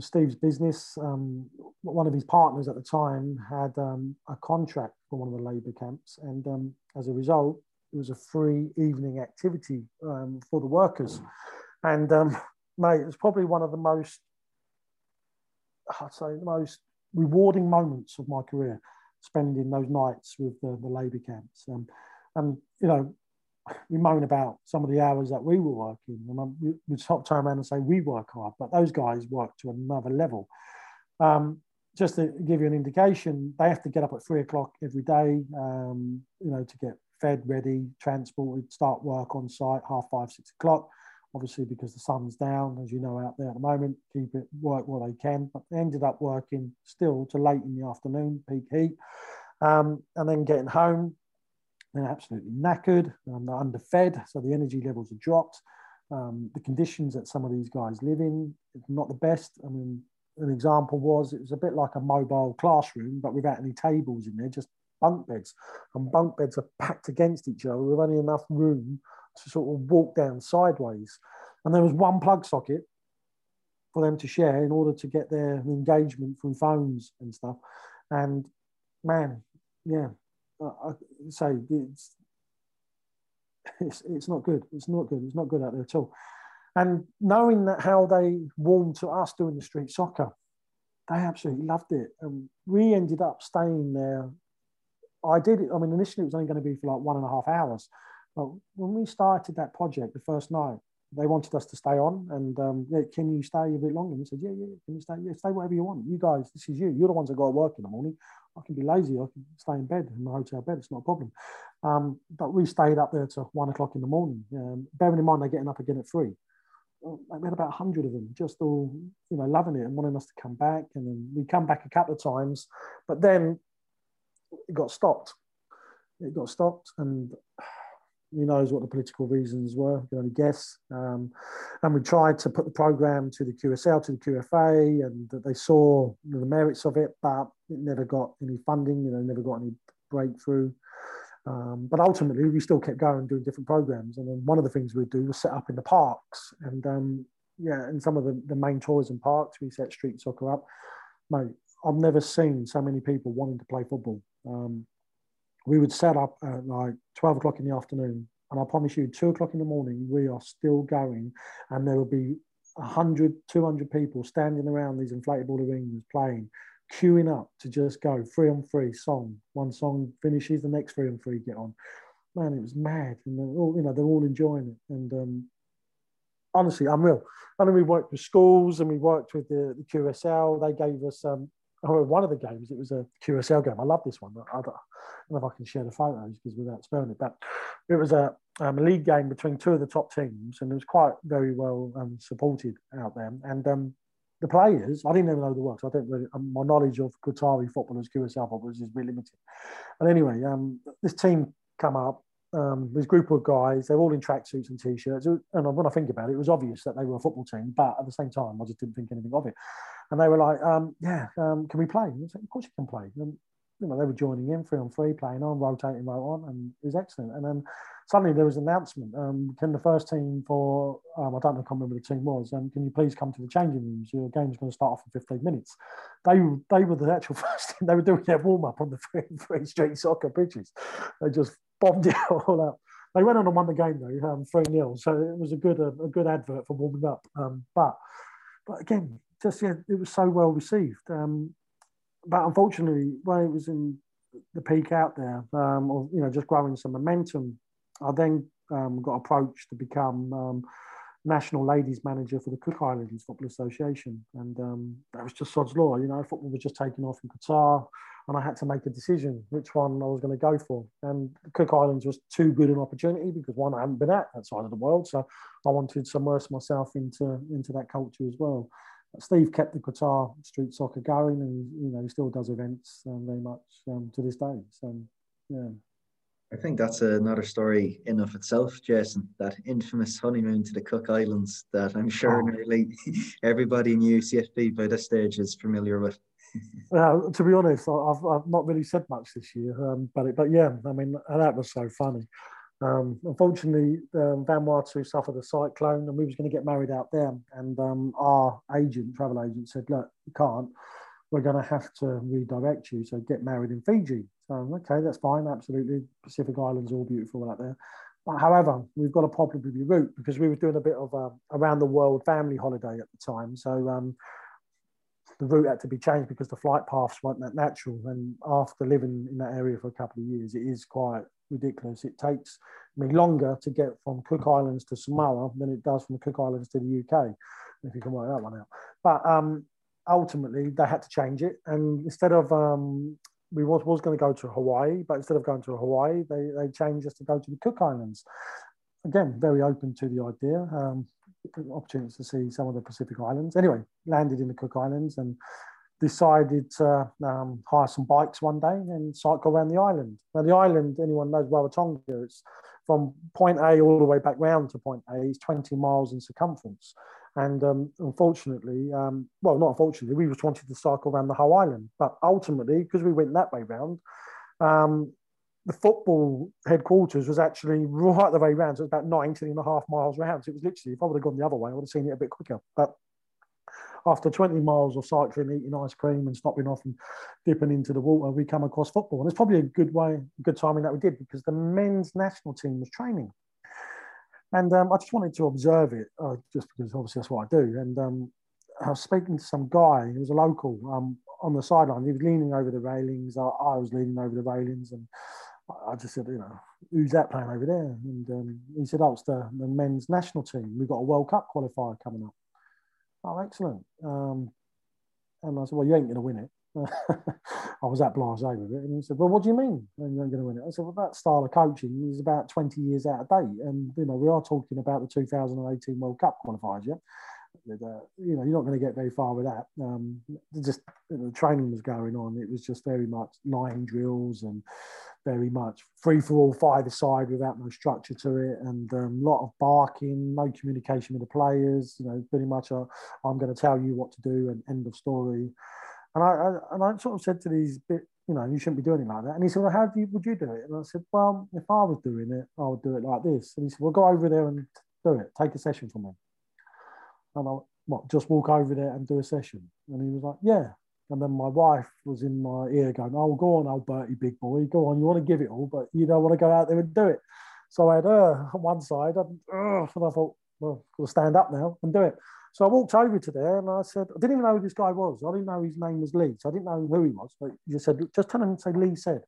Steve's business. Um, one of his partners at the time had um, a contract for one of the labour camps. And um, as a result it was a free evening activity um, for the workers. And um, mate it was probably one of the most I'd say the most rewarding moments of my career spending those nights with the, the labour camps. Um, and, you know, we moan about some of the hours that we were working, and I'm, we, we stop turn around and say we work hard, but those guys work to another level. Um, just to give you an indication, they have to get up at three o'clock every day, um, you know, to get fed, ready, transported, start work on site half five, six o'clock obviously because the sun's down, as you know, out there at the moment, keep it work what they can. But they ended up working still to late in the afternoon, peak heat, um, and then getting home. They're absolutely knackered, um, they're underfed, so the energy levels are dropped. Um, the conditions that some of these guys live in not the best. I mean, an example was it was a bit like a mobile classroom, but without any tables in there, just bunk beds. And bunk beds are packed against each other with only enough room to sort of walk down sideways. And there was one plug socket for them to share in order to get their engagement from phones and stuff. And man, yeah, I say it's, it's it's not good. It's not good. It's not good out there at all. And knowing that how they warmed to us doing the street soccer, they absolutely loved it. And we ended up staying there. I did it. I mean, initially it was only going to be for like one and a half hours, but when we started that project the first night, they wanted us to stay on and um, yeah, can you stay a bit longer? And we said, yeah, yeah, can you stay? Yeah, stay whatever you want. You guys, this is you. You're the ones that got to work in the morning. I can be lazy. I can stay in bed in my hotel bed. It's not a problem. Um, but we stayed up there till one o'clock in the morning. Um, bearing in mind they're getting up again at three. we had about 100 of them just all, you know, loving it and wanting us to come back. And then we come back a couple of times, but then it got stopped. It got stopped and who knows what the political reasons were, you can only guess. Um, and we tried to put the program to the QSL, to the QFA, and they saw the merits of it, but it never got any funding, you know, never got any breakthrough. Um, but ultimately, we still kept going doing different programs. And then one of the things we'd do was set up in the parks. And um, yeah, in some of the, the main tourism parks, we set street soccer up. Mate, I've never seen so many people wanting to play football. Um, we would set up at like 12 o'clock in the afternoon. And I promise you, two o'clock in the morning, we are still going. And there will be 100, 200 people standing around these inflatable arenas playing, queuing up to just go three on three song. One song finishes, the next three on three get on. Man, it was mad. And they're all, you know, they're all enjoying it. And um, honestly, unreal. And then we worked with schools and we worked with the, the QSL. They gave us um, oh, one of the games, it was a QSL game. I love this one. I don't, know if I can share the photos because without spelling it, but it was a, um, a league game between two of the top teams, and it was quite very well um, supported out there. And um, the players, I didn't even know the works. I don't really, um, my knowledge of Qatari footballers, QSL footballers, is really limited. And anyway, um, this team come up. Um, this group of guys, they're all in tracksuits and t-shirts. And when I think about it, it was obvious that they were a football team, but at the same time, I just didn't think anything of it. And they were like, um, yeah, um, can we play? And I said, of course you can play. And, you know, they were joining in three on three, playing on, rotating, right on, and it was excellent. And then suddenly there was an announcement. Um, can the first team for, um, I don't know, I can't remember the team was, um, can you please come to the changing rooms? Your game's going to start off in 15 minutes. They, they were the actual first team. They were doing their warm up on the three, three street soccer pitches. They just bombed it all out. They went on and won the game though, um, 3 0. So it was a good, a, a, good advert for warming up. Um, but, but again, just yeah, it was so well received. Um, but unfortunately, when it was in the peak out there, um, or you know, just growing some momentum, I then um, got approached to become um, national ladies manager for the Cook Islands Football Association, and um, that was just sod's law. You know, football was just taking off in Qatar, and I had to make a decision which one I was going to go for. And Cook Islands was too good an opportunity because one I hadn't been at that side of the world, so I wanted to immerse myself into into that culture as well. Steve kept the Qatar street soccer going, and you know he still does events um, very much um, to this day. So yeah. I think that's another story in of itself, Jason. That infamous honeymoon to the Cook Islands that I'm sure oh. nearly everybody in UCFB by this stage is familiar with. Uh, to be honest, I've, I've not really said much this year, um, but it, but yeah, I mean that was so funny. Um, unfortunately, um, Vanuatu suffered a cyclone, and we was going to get married out there. And um, our agent, travel agent, said, "Look, you can't. We're going to have to redirect you. So get married in Fiji." So okay, that's fine. Absolutely, Pacific Islands all beautiful out there. But however, we've got a problem with your route because we were doing a bit of a around the world family holiday at the time. So um, the route had to be changed because the flight paths weren't that natural. And after living in that area for a couple of years, it is quite ridiculous. It takes me longer to get from Cook Islands to Samoa than it does from the Cook Islands to the UK, if you can work that one out. But um, ultimately, they had to change it. And instead of, um, we was, was going to go to Hawaii, but instead of going to Hawaii, they, they changed us to go to the Cook Islands. Again, very open to the idea. Um, opportunities to see some of the Pacific Islands. Anyway, landed in the Cook Islands and decided to um, hire some bikes one day and cycle around the island. Now, the island, anyone knows Rarotonga, it's from point A all the way back round to point A, it's 20 miles in circumference. And um, unfortunately, um, well, not unfortunately, we just wanted to cycle around the whole island. But ultimately, because we went that way round, um, the football headquarters was actually right the way round. So it was about 19 and a half miles round. So it was literally, if I would have gone the other way, I would have seen it a bit quicker. But after 20 miles of cycling, eating ice cream and stopping off and dipping into the water, we come across football. And it's probably a good way, good timing that we did because the men's national team was training. And um, I just wanted to observe it, uh, just because obviously that's what I do. And um, I was speaking to some guy, he was a local um, on the sideline. He was leaning over the railings. I, I, was leaning over the railings. And I just said, you know, who's that playing over there? And um, he said, oh, it's the, the men's national team. We've got a World Cup qualifier coming up. Oh, excellent. Um, and I said, well, you ain't going to win it. I was that blasé with it. And he said, well, what do you mean you ain't going to win it? I said, well, that style of coaching is about 20 years out of date. And, you know, we are talking about the 2018 World Cup qualifiers, yeah? With, uh, you know, you're not going to get very far with that. Um, just you know, the training was going on. It was just very much line drills and very much free for all, five side without no structure to it, and a um, lot of barking, no communication with the players. You know, pretty much, uh, I'm going to tell you what to do, and end of story. And I, I, and I sort of said to these bit, you know, you shouldn't be doing it like that. And he said, well, how do you, would you do it? And I said, well, if I was doing it, I would do it like this. And he said, well, go over there and do it. Take a session from me. And I, what, just walk over there and do a session? And he was like, yeah. And then my wife was in my ear going, Oh, go on, old Bertie, big boy, go on. You want to give it all, but you don't want to go out there and do it. So I had her on one side, and, and I thought, Well, I'll stand up now and do it. So I walked over to there and I said, I didn't even know who this guy was. I didn't know his name was Lee. So I didn't know who he was. But just said, Just tell him and say Lee said.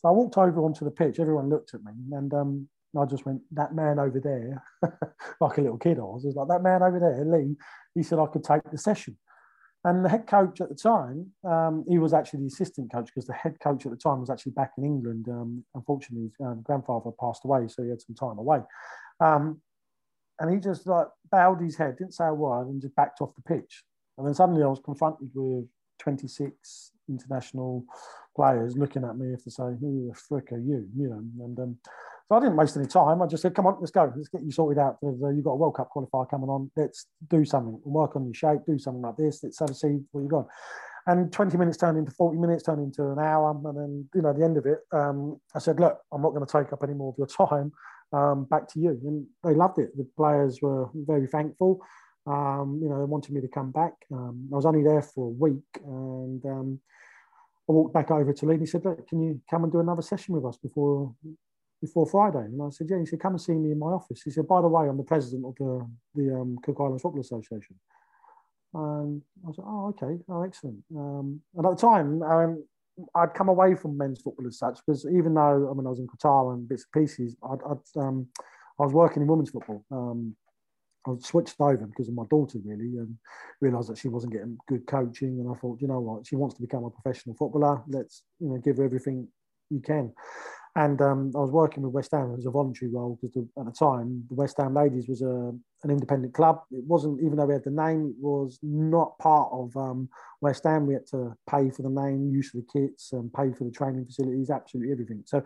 So I walked over onto the pitch. Everyone looked at me. And um, I just went, that man over there, like a little kid I was, was like, that man over there, Lee, he said I could take the session. And the head coach at the time, um, he was actually the assistant coach because the head coach at the time was actually back in England. Um, unfortunately, his um, grandfather passed away, so he had some time away. Um, and he just like bowed his head, didn't say a word, and just backed off the pitch. And then suddenly I was confronted with 26 international players looking at me if to say, "Who the frick are you?" You know, and um, so I didn't waste any time. I just said, come on, let's go. Let's get you sorted out. Uh, you've got a World Cup qualifier coming on. Let's do something. Work on your shape. Do something like this. Let's have a see where you're going. And 20 minutes turned into 40 minutes, turned into an hour. And then, you know, the end of it, um, I said, look, I'm not going to take up any more of your time. Um, back to you. And they loved it. The players were very thankful. Um, you know, they wanted me to come back. Um, I was only there for a week and um, I walked back over to Lee and he said, Look, can you come and do another session with us before before Friday. And I said, yeah. He said, come and see me in my office. He said, by the way, I'm the president of the, the um, Cook Islands Football Association. And I like, oh, okay. Oh, excellent. Um, and at the time, um, I'd come away from men's football as such because even though, I mean, I was in Qatar and bits and pieces, I'd, I'd um, I was working in women's football. Um, I switched over because of my daughter really and realised that she wasn't getting good coaching and I thought, you know what, she wants to become a professional footballer. Let's, you know, give her everything you can. And um, I was working with West Ham. It was a voluntary role because at the time, the West Ham Ladies was a, an independent club. It wasn't, even though we had the name, it was not part of um, West Ham. We had to pay for the name, use of the kits, and pay for the training facilities, absolutely everything. So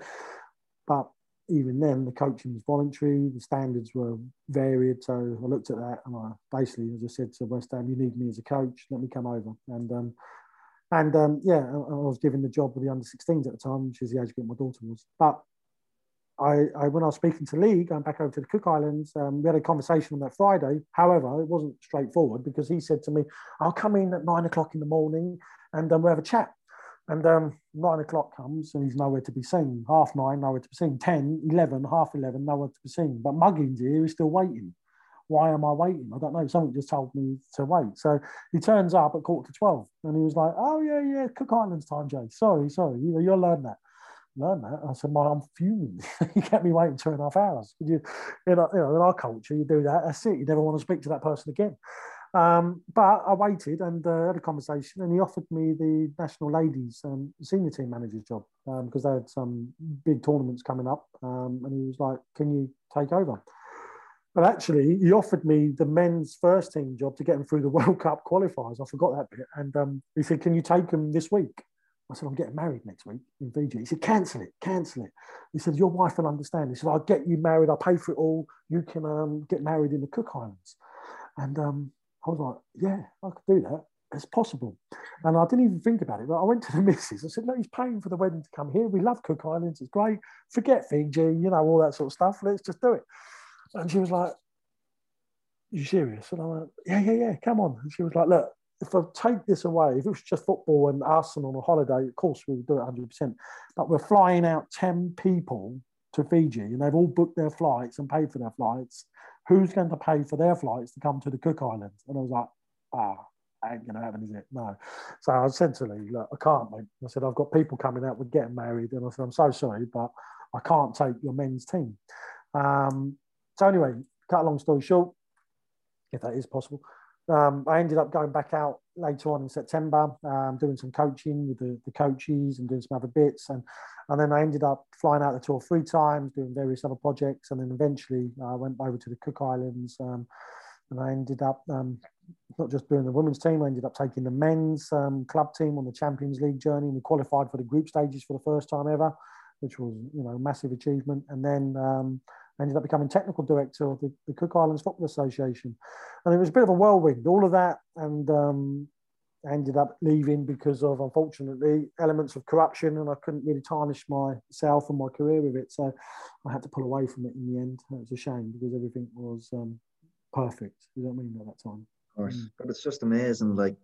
but even then, the coaching was voluntary. The standards were varied. So I looked at that and I basically, as I said to West Ham, you need me as a coach. Let me come over. And um, and um, yeah, I, I was given the job with the under 16s at the time, which is the age group my daughter was. But I, I, when I was speaking to Lee, going back over to the Cook Islands, um, we had a conversation on that Friday. However, it wasn't straightforward because he said to me, "I'll come in at nine o'clock in the morning and um, we'll have a chat." And um, nine o'clock comes and he's nowhere to be seen. Half nine, nowhere to be seen. 10, 11, half 11, nowhere to be seen. But Muggins here is still waiting. Why am I waiting? I don't know. Something just told me to wait. So he turns up at quarter to 12 and he was like, Oh, yeah, yeah, Cook Islands time, Jay. Sorry, sorry. You, you'll learn that learn that. I said, "My, I'm fuming. you kept me waiting two and a half hours. You, you know, you know, in our culture, you do that. That's it. You never want to speak to that person again." Um, but I waited and uh, had a conversation, and he offered me the national ladies um, senior team manager's job because um, they had some big tournaments coming up, um, and he was like, "Can you take over?" But actually, he offered me the men's first team job to get them through the World Cup qualifiers. I forgot that bit, and um, he said, "Can you take them this week?" I said, I'm getting married next week in Fiji. He said, cancel it, cancel it. He said, your wife will understand. He said, I'll get you married. I'll pay for it all. You can um, get married in the Cook Islands. And um, I was like, yeah, I could do that. It's possible. And I didn't even think about it. But I went to the missus. I said, look, he's paying for the wedding to come here. We love Cook Islands. It's great. Forget Fiji, you know, all that sort of stuff. Let's just do it. And she was like, you serious? And I went, yeah, yeah, yeah, come on. And she was like, look, if I take this away, if it was just football and Arsenal on a holiday, of course we would do it 100%. But we're flying out 10 people to Fiji and they've all booked their flights and paid for their flights. Who's going to pay for their flights to come to the Cook Islands? And I was like, ah, ain't going to happen, is it? No. So I said to Lee, look, I can't, mate. I said, I've got people coming out, we're getting married. And I said, I'm so sorry, but I can't take your men's team. Um, so anyway, cut a long story short, if that is possible, um, I ended up going back out later on in September, um, doing some coaching with the, the, coaches and doing some other bits. And, and then I ended up flying out the tour three times, doing various other projects. And then eventually I went over to the Cook Islands. Um, and I ended up um, not just doing the women's team, I ended up taking the men's um, club team on the Champions League journey. And we qualified for the group stages for the first time ever, which was, you know, a massive achievement. And then um, I ended up becoming technical director of the, the, Cook Islands Football Association. And it was a bit of a whirlwind, all of that. And um, I ended up leaving because of, unfortunately, elements of corruption. And I couldn't really tarnish myself and my career with it. So I had to pull away from it in the end. It was a shame because everything was um, perfect. You know what I mean at that time? Of course. Mm. But it's just amazing. Like,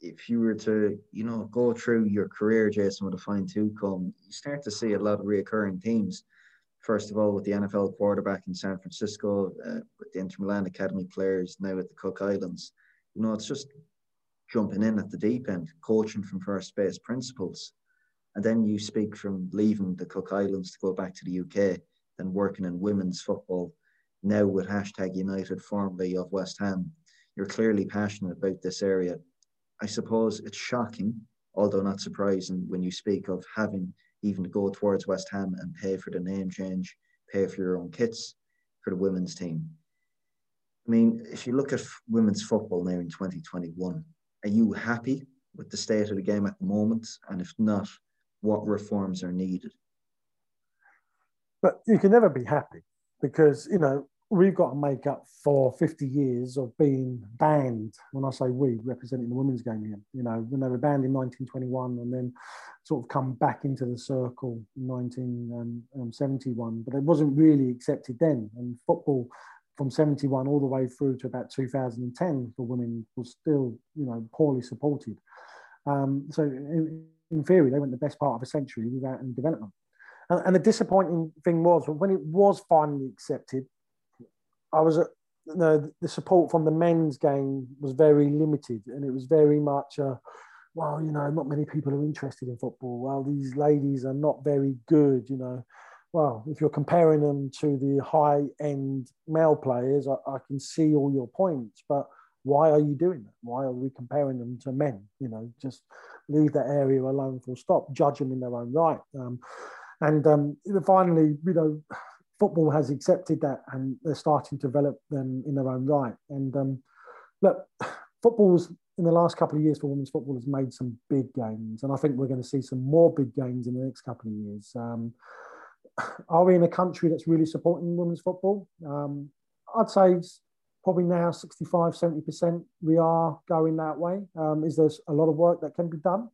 if you were to, you know, go through your career, Jason, with a fine tooth comb, you start to see a lot of reoccurring themes first of all with the NFL quarterback in San Francisco, uh, with the Inter Milan Academy players, now at the Cook Islands. You know, it's just jumping in at the deep end, coaching from first base principles. And then you speak from leaving the Cook Islands to go back to the UK, then working in women's football, now with hashtag United, formerly of West Ham. You're clearly passionate about this area. I suppose it's shocking, although not surprising, when you speak of having even to go towards West Ham and pay for the name change, pay for your own kits for the women's team. I mean, if you look at women's football now in 2021, are you happy with the state of the game at the moment? And if not, what reforms are needed? But you can never be happy because, you know, we've got to make up for 50 years of being banned. When I say we, representing the women's game here, you know, when they were banned in 1921 and then sort of come back into the circle in 1971, um, um, but it wasn't really accepted then. And football from 71 all the way through to about 2010 for women was still, you know, poorly supported. Um, so in, in theory, they went the best part of a century without any development. And the disappointing thing was when it was finally accepted, I was uh, the, the support from the men's game was very limited, and it was very much, uh, well, you know, not many people are interested in football. Well, these ladies are not very good, you know. Well, if you're comparing them to the high end male players, I, I can see all your points, but why are you doing that? Why are we comparing them to men? You know, just leave that area alone. Full stop. Judge them in their own right. Um, and um, finally, you know, football has accepted that and they're starting to develop them in their own right. And um, look, football's in the last couple of years for women's football has made some big gains, and I think we're going to see some more big gains in the next couple of years. Um, are we in a country that's really supporting women's football? Um, I'd say probably now 65, 70% we are going that way. Um, is there a lot of work that can be done?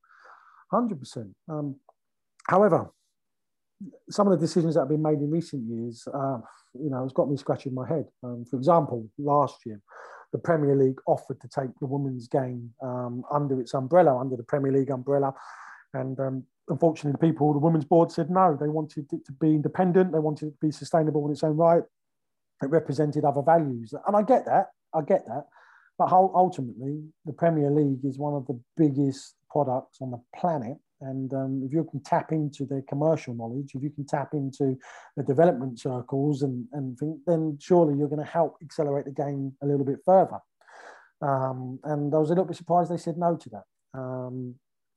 100%. Um, however, some of the decisions that have been made in recent years, uh, you know, has got me scratching my head. Um, for example, last year, the Premier League offered to take the women's game um, under its umbrella, under the Premier League umbrella. And um, unfortunately, the people, the women's board said no. They wanted it to be independent. They wanted it to be sustainable in its own right. It represented other values. And I get that. I get that. But ultimately, the Premier League is one of the biggest products on the planet. And um, if you can tap into their commercial knowledge, if you can tap into the development circles and, and think, then surely you're going to help accelerate the game a little bit further. Um, and I was a little bit surprised they said no to that. Um,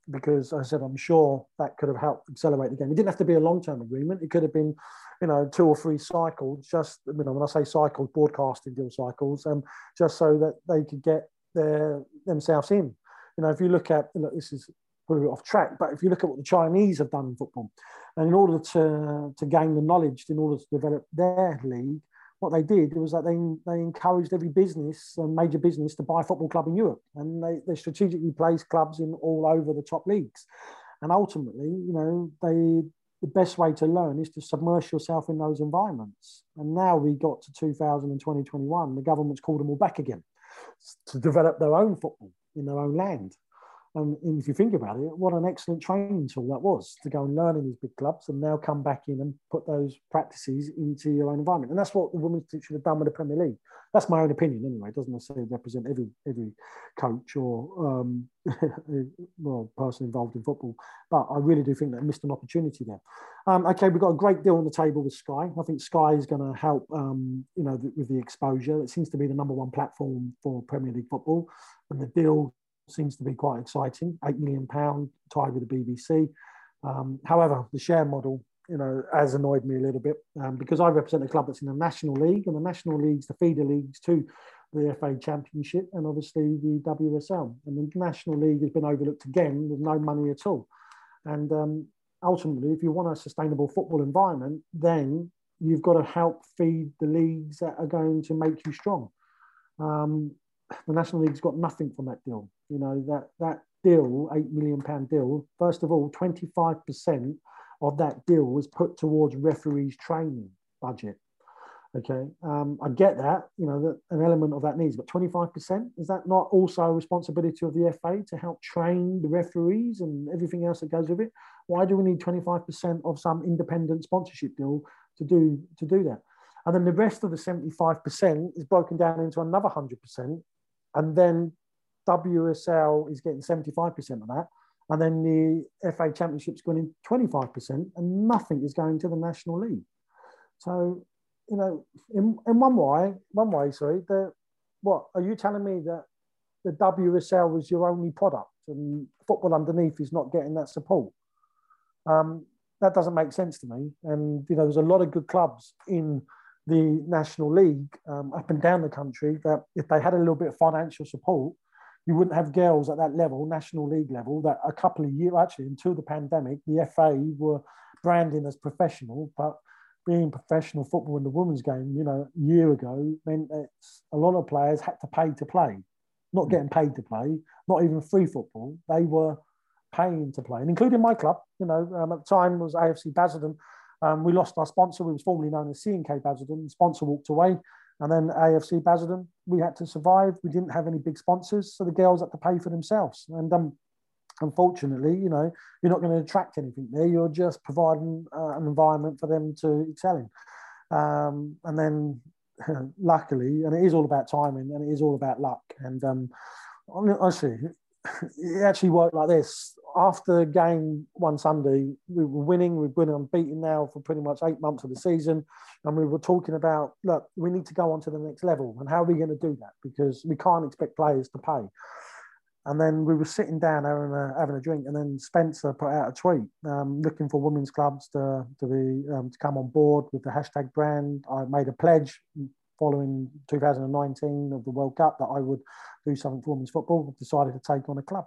because I said I'm sure that could have helped accelerate the game. It didn't have to be a long-term agreement. It could have been, you know, two or three cycles. Just you know, when I say cycles, broadcasting deal cycles, um, just so that they could get their themselves in. You know, if you look at look, this is probably off track, but if you look at what the Chinese have done in football, and in order to to gain the knowledge, in order to develop their league, what they did was that they, they encouraged every business, a major business, to buy a football club in Europe. And they, they strategically placed clubs in all over the top leagues. And ultimately, you know, they the best way to learn is to submerge yourself in those environments. And now we got to 2020, 21, the government's called them all back again to develop their own football in their own land. And, if you think about it, what an excellent training tool that was to go and learn in these big clubs and now come back in and put those practices into your own environment. And that's what the women's team should have done with the Premier League. That's my own opinion anyway. It doesn't necessarily represent every every coach or um, well person involved in football. But I really do think they missed an opportunity there. Um, okay, we've got a great deal on the table with Sky. I think Sky is going to help, um, you know, with the exposure. It seems to be the number one platform for Premier League football, and the deal seems to be quite exciting. Eight million pound tied with the BBC. Um, however, the share model, you know, has annoyed me a little bit um, because I represent a club that's in the National League, and the National League's the feeder leagues to the FA Championship and obviously the WSL. And the National League has been overlooked again with no money at all. And um, ultimately, if you want a sustainable football environment, then you've got to help feed the leagues that are going to make you strong. Um, the National League's got nothing from that deal. You know, that, that deal, £8 million deal, first of all, 25% of that deal was put towards referees' training budget. Okay, um, I get that, you know, that an element of that needs, but 25%, is that not also a responsibility of the FA to help train the referees and everything else that goes with it? Why do we need 25% of some independent sponsorship deal to do, to do that? And then the rest of the 75% is broken down into another 100%. And then WSL is getting 75% of that. And then the FA Championship's going in 25%, and nothing is going to the National League. So, you know, in, in one way, one way, sorry, the, what are you telling me that the WSL was your only product and football underneath is not getting that support? Um, that doesn't make sense to me. And, you know, there's a lot of good clubs in the National League um, up and down the country that if they had a little bit of financial support, you wouldn't have girls at that level, National League level, that a couple of years, actually, until the pandemic, the FA were branding as professional, but being professional football in the women's game, you know, a year ago meant that a lot of players had to pay to play, not getting paid to play, not even free football. They were paying to play, and including my club, you know, um, at the time was AFC Basildon. Um, we lost our sponsor, we was formerly known as C&K Basildon. The sponsor walked away. And then AFC Basildon, we had to survive. We didn't have any big sponsors, so the girls had to pay for themselves. And um, unfortunately, you know, you're not going to attract anything there. You're just providing uh, an environment for them to excel in. Um, and then, luckily, and it is all about timing, and it is all about luck. And um, honestly, it actually worked like this. After the game one Sunday, we were winning. We've been unbeaten now for pretty much eight months of the season. And we were talking about, look, we need to go on to the next level. And how are we going to do that? Because we can't expect players to pay. And then we were sitting down having a, having a drink, and then Spencer put out a tweet um, looking for women's clubs to, to be um, to come on board with the hashtag brand. I made a pledge following 2019 of the World Cup that I would do something for women's football. Decided to take on a club,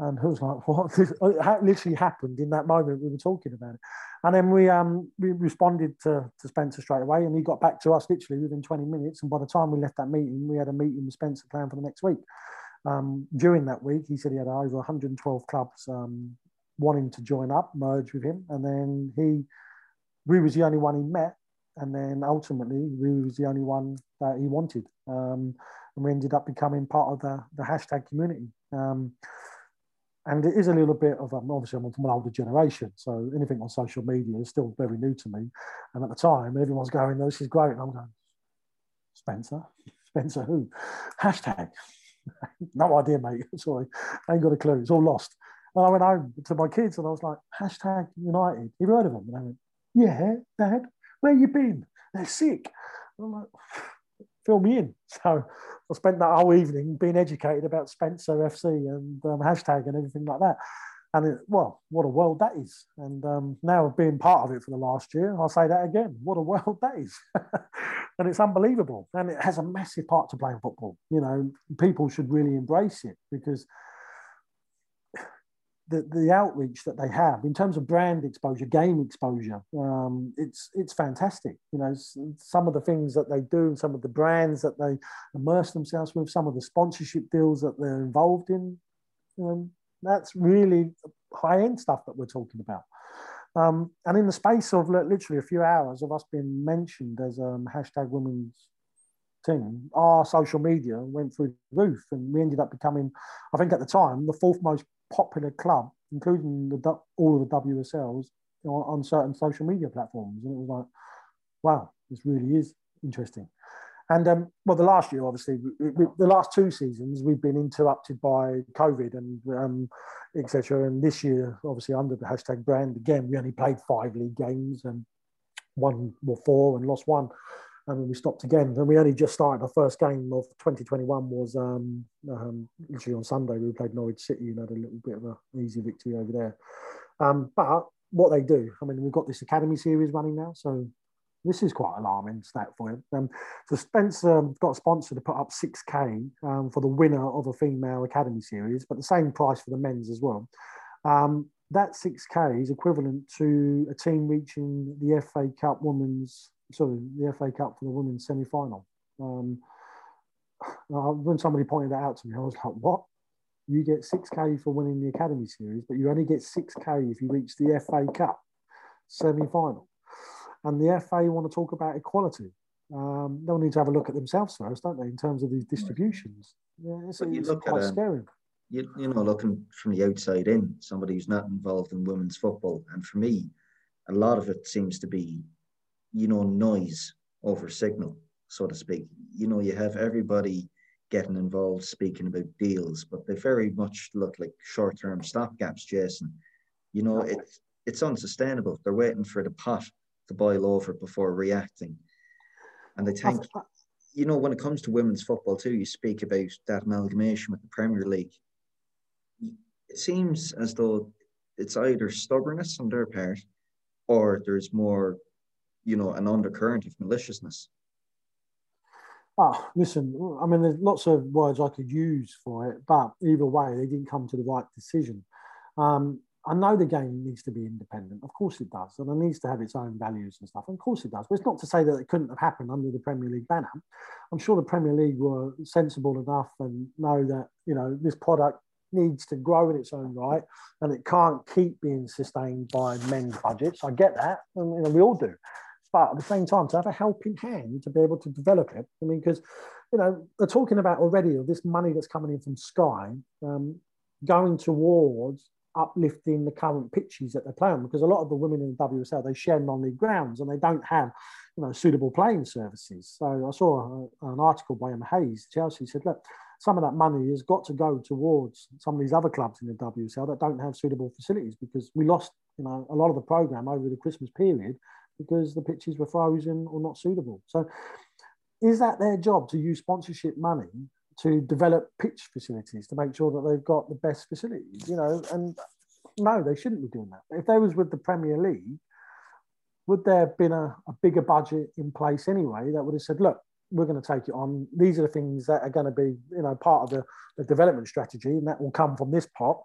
And who was like, what? It literally happened in that moment we were talking about it. And then we um we responded to, to Spencer straight away, and he got back to us literally within 20 minutes. And by the time we left that meeting, we had a meeting with Spencer planned for the next week. Um, during that week, he said he had over 112 clubs um, wanting to join up, merge with him, and then he, we was the only one he met, and then ultimately we was the only one that he wanted, um, and we ended up becoming part of the the hashtag community. Um, and it is a little bit of um, obviously I'm from an older generation, so anything on social media is still very new to me. And at the time, everyone's going, "This is great," and I'm going, "Spencer, Spencer, who? Hashtag." no idea, mate. Sorry, I ain't got a clue. It's all lost. And I went home to my kids and I was like, hashtag United. You heard of them? And they went, yeah, Dad. Where you been? They're sick. And I'm like, fill me in. So I spent that whole evening being educated about Spencer FC and um, hashtag and everything like that. And it, well, what a world that is. And um, now being part of it for the last year, I'll say that again. What a world that is. and it's unbelievable. And it has a massive part to play in football. You know, people should really embrace it because the, the outreach that they have in terms of brand exposure, game exposure, um, it's it's fantastic. You know, some of the things that they do, some of the brands that they immerse themselves with, some of the sponsorship deals that they're involved in. Um, that's really high end stuff that we're talking about. Um, and in the space of literally a few hours of us being mentioned as um, hashtag women's team, our social media went through the roof and we ended up becoming, I think at the time, the fourth most popular club, including the, all of the WSLs on, on certain social media platforms. And it was like, wow, this really is interesting. And um, well, the last year, obviously, we, we, the last two seasons, we've been interrupted by COVID and um, etc. And this year, obviously, under the hashtag brand, again, we only played five league games and won well, four and lost one. And we stopped again. And we only just started the first game of 2021 was um, um, literally on Sunday. We played Norwich City and had a little bit of an easy victory over there. Um, but what they do, I mean, we've got this academy series running now. So this is quite alarming stat for him. Um, so Spencer um, got a sponsor to put up 6K um, for the winner of a female academy series, but the same price for the men's as well. Um, that 6K is equivalent to a team reaching the FA Cup women's, sorry, the FA Cup for the women's semi final. Um, when somebody pointed that out to me, I was like, what? You get 6K for winning the academy series, but you only get 6K if you reach the FA Cup semi final and the FA want to talk about equality. Um, they'll need to have a look at themselves first, don't they, in terms of these distributions? Yeah, it's, it's quite at, um, scary. You, you know, looking from the outside in, somebody who's not involved in women's football, and for me, a lot of it seems to be, you know, noise over signal, so to speak. You know, you have everybody getting involved speaking about deals, but they very much look like short-term stopgaps, Jason. You know, it's it's unsustainable. They're waiting for the pot to boil over before reacting. And I think, you know, when it comes to women's football too, you speak about that amalgamation with the Premier League. It seems as though it's either stubbornness on their part or there's more, you know, an undercurrent of maliciousness. Oh, listen, I mean, there's lots of words I could use for it, but either way, they didn't come to the right decision. Um, I know the game needs to be independent. Of course it does. And it needs to have its own values and stuff. And of course it does. But it's not to say that it couldn't have happened under the Premier League banner. I'm sure the Premier League were sensible enough and know that, you know, this product needs to grow in its own right and it can't keep being sustained by men's budgets. I get that. And, you know, we all do. But at the same time, to have a helping hand to be able to develop it, I mean, because, you know, they're talking about already this money that's coming in from Sky um, going towards uplifting the current pitches that they're playing because a lot of the women in the WSL they share non-league grounds and they don't have you know suitable playing services. So I saw a, an article by Emma Hayes, Chelsea said, look, some of that money has got to go towards some of these other clubs in the WSL that don't have suitable facilities because we lost you know a lot of the program over the Christmas period because the pitches were frozen or not suitable. So is that their job to use sponsorship money to develop pitch facilities to make sure that they've got the best facilities, you know, and no, they shouldn't be doing that. If they was with the Premier League, would there have been a, a bigger budget in place anyway that would have said, look, we're going to take it on. These are the things that are going to be, you know, part of the, the development strategy, and that will come from this pot.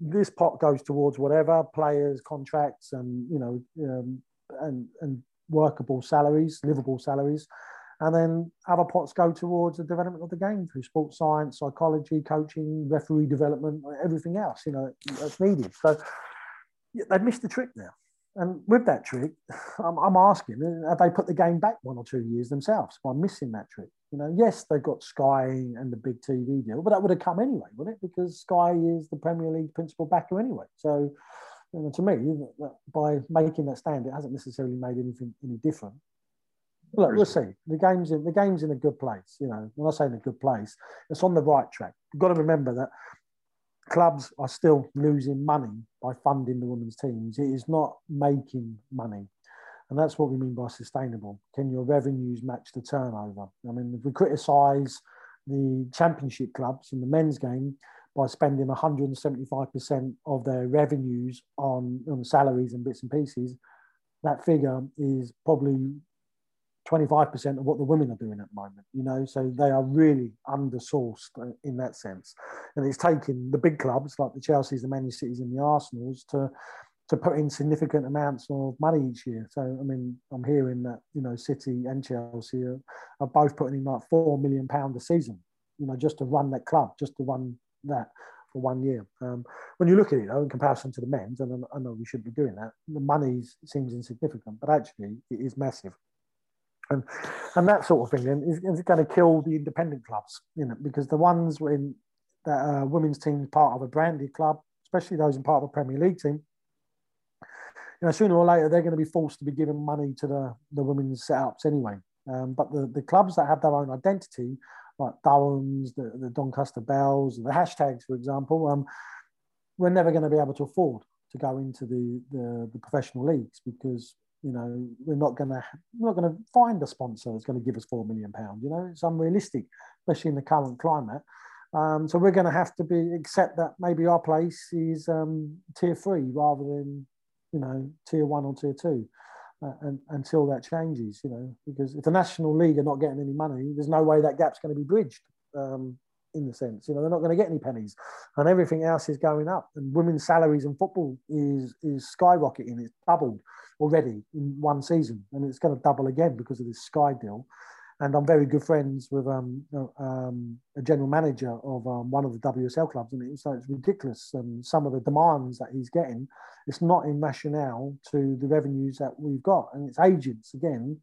This pot goes towards whatever players, contracts, and you know, um, and and workable salaries, livable salaries, and then other pots go towards the development of the game through sports science, psychology, coaching, referee development, everything else. You know, that's needed. So they've missed the trick there. And with that trick, I'm, I'm, asking, have they put the game back one or two years themselves by missing that trick? You know, yes, they've got Sky and the big TV deal, but that would have come anyway, wouldn't it? Because Sky is the Premier League principal backer anyway. So, to me, by making that stand, it hasn't necessarily made anything any different. Look, we'll see. The game's in the game's in a good place. You know, when I say in a good place, it's on the right track. You've got to remember that clubs are still losing money by funding the women's teams. It is not making money. And that's what we mean by sustainable. Can your revenues match the turnover? I mean, if we criticise the championship clubs in the men's game by spending 175% of their revenues on, on salaries and bits and pieces, that figure is probably 25% of what the women are doing at the moment, you know, so they are really undersourced in that sense. And it's taking the big clubs like the Chelseas, the Man Cities, and the Arsenals to to put in significant amounts of money each year. So, I mean, I'm hearing that, you know, City and Chelsea are, are both putting in like four million pounds a season, you know, just to run that club, just to run that for one year. Um, when you look at it, though, in comparison to the men's, and I know we shouldn't be doing that, the money seems insignificant, but actually it is massive and and that sort of thing is, is going to kill the independent clubs you know because the ones when that uh, women's team part of a branded club especially those in part of a premier league team you know sooner or later they're going to be forced to be giving money to the the women's setups anyway um, but the, the clubs that have their own identity like Durham's, the, the Doncaster Belles, the hashtags, for example, um, we're never going to be able to afford to go into the, the, the professional leagues because you know, we're not going to we're not going to find a sponsor that's going to give us four million pounds. You know, it's unrealistic, especially in the current climate. Um, so we're going to have to be accept that maybe our place is um, tier three rather than you know tier one or tier two, and, until that changes. You know, because if the national league are not getting any money, there's no way that gap's going to be bridged. Um, in the sense, you know, they're not going to get any pennies, and everything else is going up. And women's salaries in football is is skyrocketing. It's doubled already in one season, and it's going to double again because of this Sky deal. And I'm very good friends with um, um, a general manager of um, one of the WSL clubs, and it's ridiculous. And some of the demands that he's getting, it's not in rationale to the revenues that we've got, and it's agents again,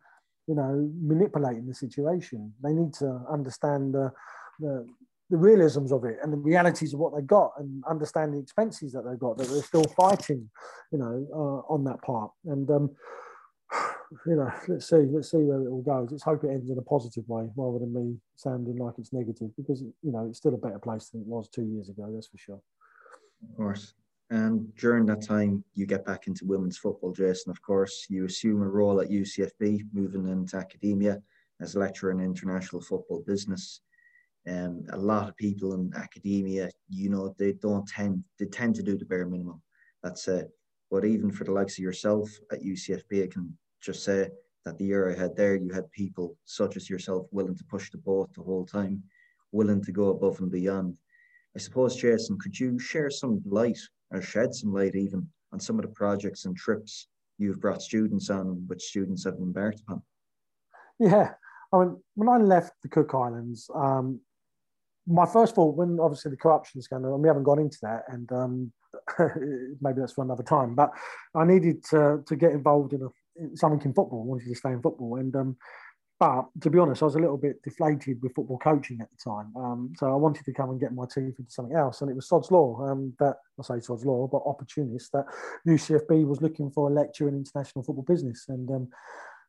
you know, manipulating the situation. They need to understand the, the the realisms of it and the realities of what they got and understand the expenses that they've got that they're still fighting you know uh, on that part and um, you know let's see let's see where it all goes. Let's hope it ends in a positive way rather than me sounding like it's negative because you know it's still a better place than it was two years ago that's for sure. Of course. And during that time you get back into women's football jason of course. You assume a role at ucfb moving into academia as a lecturer in international football business. Um, a lot of people in academia, you know, they don't tend they tend to do the bare minimum. That's it. But even for the likes of yourself at UCFB, I can just say that the year I had there, you had people such as yourself willing to push the boat the whole time, willing to go above and beyond. I suppose, Jason, could you share some light or shed some light even on some of the projects and trips you've brought students on, which students have embarked upon? Yeah, I mean, when I left the Cook Islands, um, my first thought when obviously the corruption scandal, and we haven't gone into that, and um, maybe that's for another time. But I needed to, to get involved in, a, something in football. Wanted to stay in football, and um, but to be honest, I was a little bit deflated with football coaching at the time. Um, so I wanted to come and get my teeth into something else, and it was Sod's Law. Um, that I say Sod's Law, but opportunist that UCFB was looking for a lecture in international football business, and um,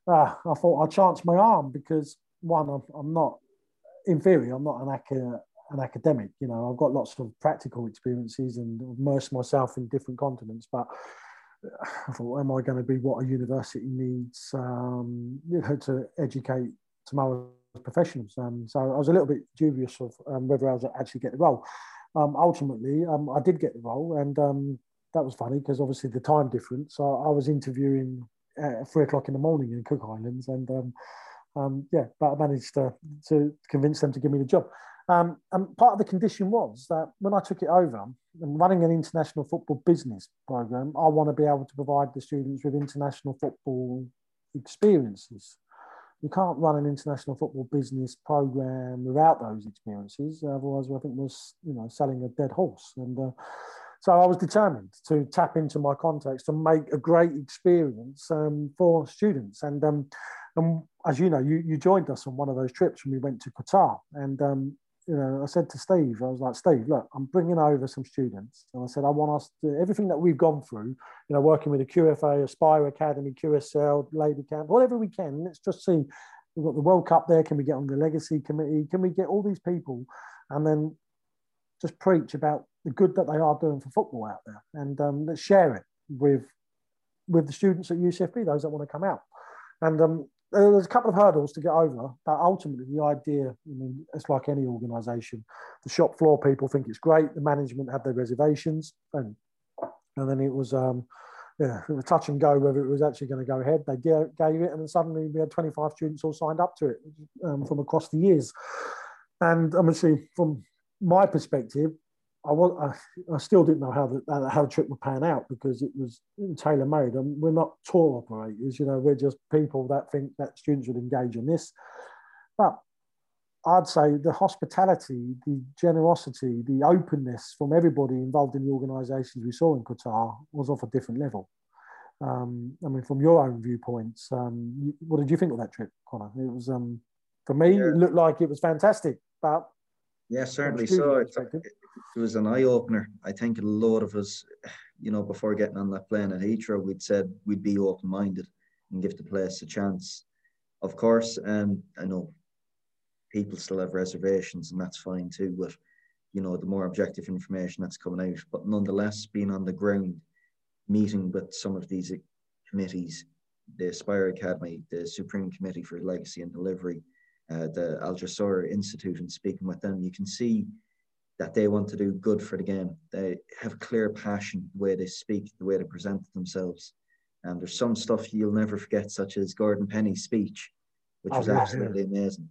uh, I thought I'd chance my arm because one, I'm, I'm not in theory, I'm not an, an academic. You know, I've got lots of practical experiences and immersed myself in different continents. But I thought, am I going to be what a university needs, um, you know, to educate tomorrow's professionals? Um, so I was a little bit dubious of um, whether I was actually get the role. Um, ultimately, um, I did get the role, and um, that was funny because obviously the time difference. So I was interviewing at three o'clock in the morning in Cook Islands, and um, yeah, but I managed to, to convince them to give me the job. Um, and part of the condition was that when I took it over, and running an international football business program, I want to be able to provide the students with international football experiences. You can't run an international football business program without those experiences. Otherwise, I think we're you know selling a dead horse. And uh, so I was determined to tap into my contacts to make a great experience um, for students. And um, and as you know, you, you joined us on one of those trips when we went to Qatar. And um, you know, I said to Steve, I was like, Steve, look, I'm bringing over some students. And I said, I want us to, everything that we've gone through, you know, working with the QFA, Aspire Academy, QSL, Lady Camp, whatever we can, let's just see. We've got the World Cup there. Can we get on the legacy committee? Can we get all these people and then just preach about the good that they are doing for football out there? And um, let's share it with with the students at UCFB, those that want to come out. And um, there's a couple of hurdles to get over, but ultimately the idea, I mean, it's like any organisation. The shop floor people think it's great. The management had their reservations, and and then it was, um, yeah, it was touch and go whether it was actually going to go ahead. They gave it, and then suddenly we had 25 students all signed up to it um, from across the years. And obviously, from my perspective, I was I, I, still didn't know how the how the trip would pan out because it was tailor made, and we're not tour operators. You know, we're just people that think that students would engage in this. But I'd say the hospitality, the generosity, the openness from everybody involved in the organisations we saw in Qatar was off a different level. Um, I mean, from your own viewpoints, um, what did you think of that trip, Connor? It was um, for me, yeah. it looked like it was fantastic, but yeah, certainly so. It, it was an eye opener. I think a lot of us, you know, before getting on that plane at Heathrow, we'd said we'd be open minded and give the place a chance. Of course, um, I know people still have reservations, and that's fine too. But you know, the more objective information that's coming out, but nonetheless, being on the ground, meeting with some of these committees, the Aspire Academy, the Supreme Committee for Legacy and Delivery, uh, the Al Jazeera Institute, and speaking with them, you can see that they want to do good for the game. They have a clear passion, the way they speak, the way they present themselves. And there's some stuff you'll never forget, such as Gordon Penny's speech, which oh, was absolutely amazing.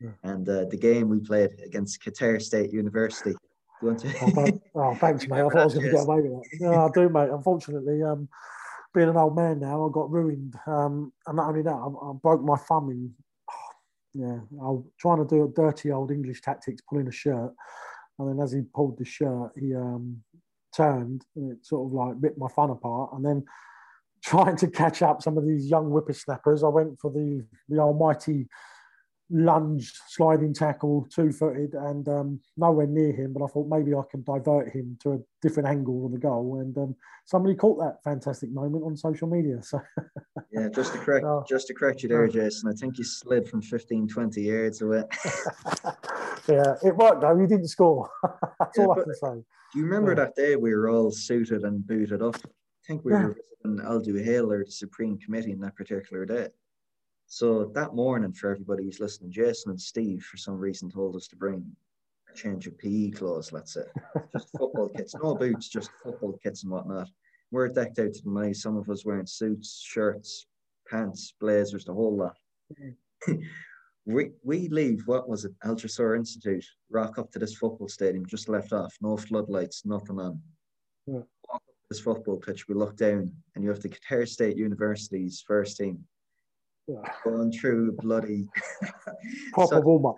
Yeah. And uh, the game we played against Qatar State University. Do you want to? oh, oh thanks, mate. I thought I was going to get away with that. No, I do, mate. Unfortunately, um, being an old man now, I got ruined. Um, and not only that, I, I broke my thumb in. Oh, yeah, I was trying to do a dirty old English tactics, pulling a shirt and then as he pulled the shirt, he um, turned and it sort of like ripped my fun apart. And then trying to catch up some of these young whippersnappers, I went for the the almighty lunge, sliding tackle, two footed, and um, nowhere near him. But I thought maybe I can divert him to a different angle of the goal. And um, somebody caught that fantastic moment on social media. So yeah, just to correct, just to correct you there, Jason. I think you slid from 15, 20 yards away. yeah, it worked though. You didn't score. That's yeah, all I can say. Do you remember yeah. that day we were all suited and booted up? I think we yeah. were visiting Al Duhail or the Supreme Committee in that particular day. So that morning, for everybody who's listening, Jason and Steve, for some reason, told us to bring a change of PE clothes, let's say. Just football kits, no boots, just football kits and whatnot. We're decked out to the night. Some of us wearing suits, shirts, pants, blazers, the whole lot. Mm. we, we leave, what was it, Al Josoor Institute, rock up to this football stadium, just left off, no floodlights, nothing on. Yeah. Walk up to this football pitch, we look down, and you have the Qatar State University's first team yeah. going through bloody proper warm up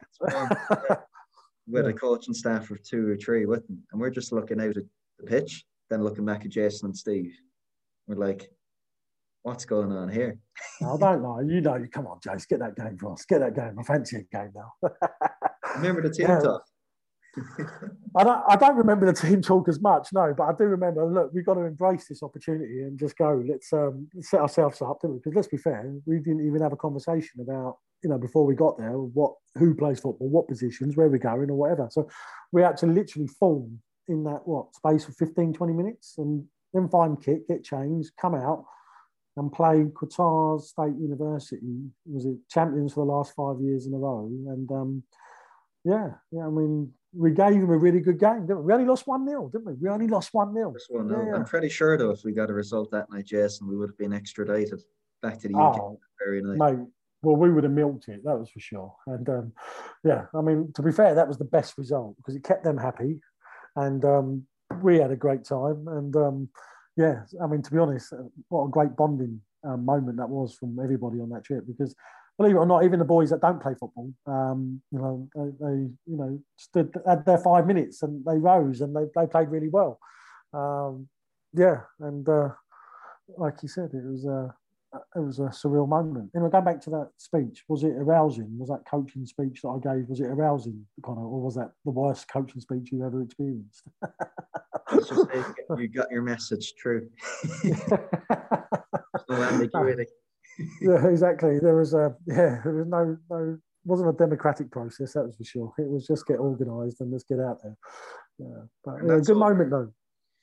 with yeah. a coaching staff of two or three with them, and we're just looking out at the pitch, then looking back at Jason and Steve. We're like, what's going on here? I don't know. You know, come on, Jace, get that game for us. Get that game. I fancy a game now. Remember the team yeah. talk? I don't, I don't remember the team talk as much, no, but I do remember. Look, we've got to embrace this opportunity and just go. Let's um, set ourselves up, didn't we? Because let's be fair, we didn't even have a conversation about you know before we got there what who plays football, what positions, where we're going, or whatever. So we had to literally form in that what space of 15, 20 minutes, and then find kit, get changed, come out, and play Qatar State University. Was it champions for the last five years in a row? And um, yeah, yeah. I mean, we gave them a really good game, didn't we? We only lost 1 0, didn't we? We only lost 1 0. Yeah. I'm pretty sure, though, if we got a result that night, Jason, we would have been extradited back to the UK. Oh, very nice. Mate, well, we would have milked it, that was for sure. And um, yeah, I mean, to be fair, that was the best result because it kept them happy, and um, we had a great time. And um, yeah, I mean, to be honest, uh, what a great bonding um, moment that was from everybody on that trip because. Believe it or not, even the boys that don't play football, um, you know, they, they, you know, stood had their five minutes and they rose and they, they played really well. Um, yeah, and uh, like you said, it was uh, it was a surreal moment. Anyway, going back to that speech, was it arousing? Was that coaching speech that I gave, was it arousing, Connor, or was that the worst coaching speech you've ever experienced? you got your message through. no ambiguity. Yeah, exactly. There was a yeah, there was no no wasn't a democratic process, that was for sure. It was just get organised and let's get out there. Yeah, but yeah, good moment though.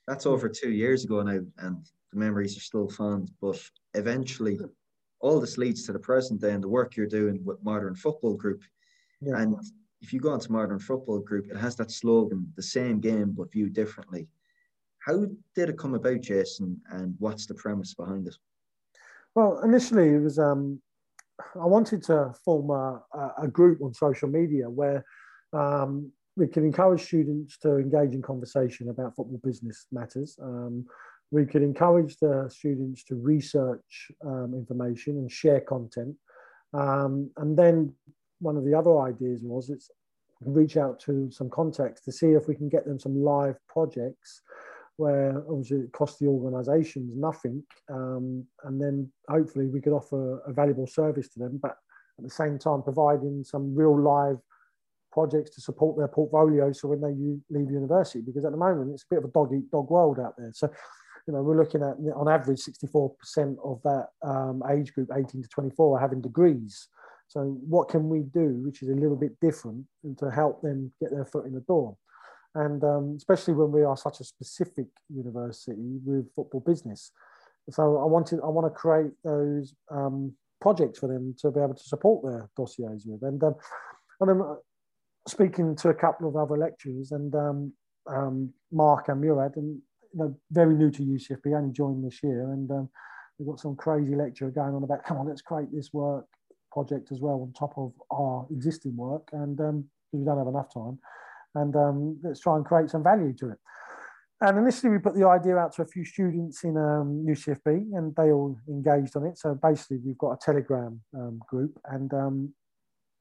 That's over two years ago now, and the memories are still fond. But eventually, all this leads to the present day and the work you're doing with Modern Football Group. Yeah. And if you go into Modern Football Group, it has that slogan, the same game but viewed differently. How did it come about, Jason, and what's the premise behind it? Well, initially it was um, I wanted to form a, a group on social media where um, we can encourage students to engage in conversation about football business matters. Um, we could encourage the students to research um, information and share content. Um, and then one of the other ideas was it's reach out to some contacts to see if we can get them some live projects where obviously it costs the organisations nothing, um, and then hopefully we could offer a valuable service to them, but at the same time providing some real live projects to support their portfolio so when they leave university because at the moment it's a bit of a dog eat dog world out there so you know, we're looking at on average 64% of that um, age group, 18 to 24, are having degrees. So, what can we do, which is a little bit different, to help them get their foot in the door? And um, especially when we are such a specific university with football business. So, I wanted, I want to create those um, projects for them to be able to support their dossiers with. And, um, and then uh, speaking to a couple of other lecturers and um, um, Mark and Murad, and you know, very new to UCFB, only joined this year, and um, we've got some crazy lecturer going on about, come on, let's create this work project as well on top of our existing work, and we don't have enough time, and um, let's try and create some value to it. And initially, we put the idea out to a few students in um, UCFB, and they all engaged on it. So basically, we've got a Telegram um, group, and um,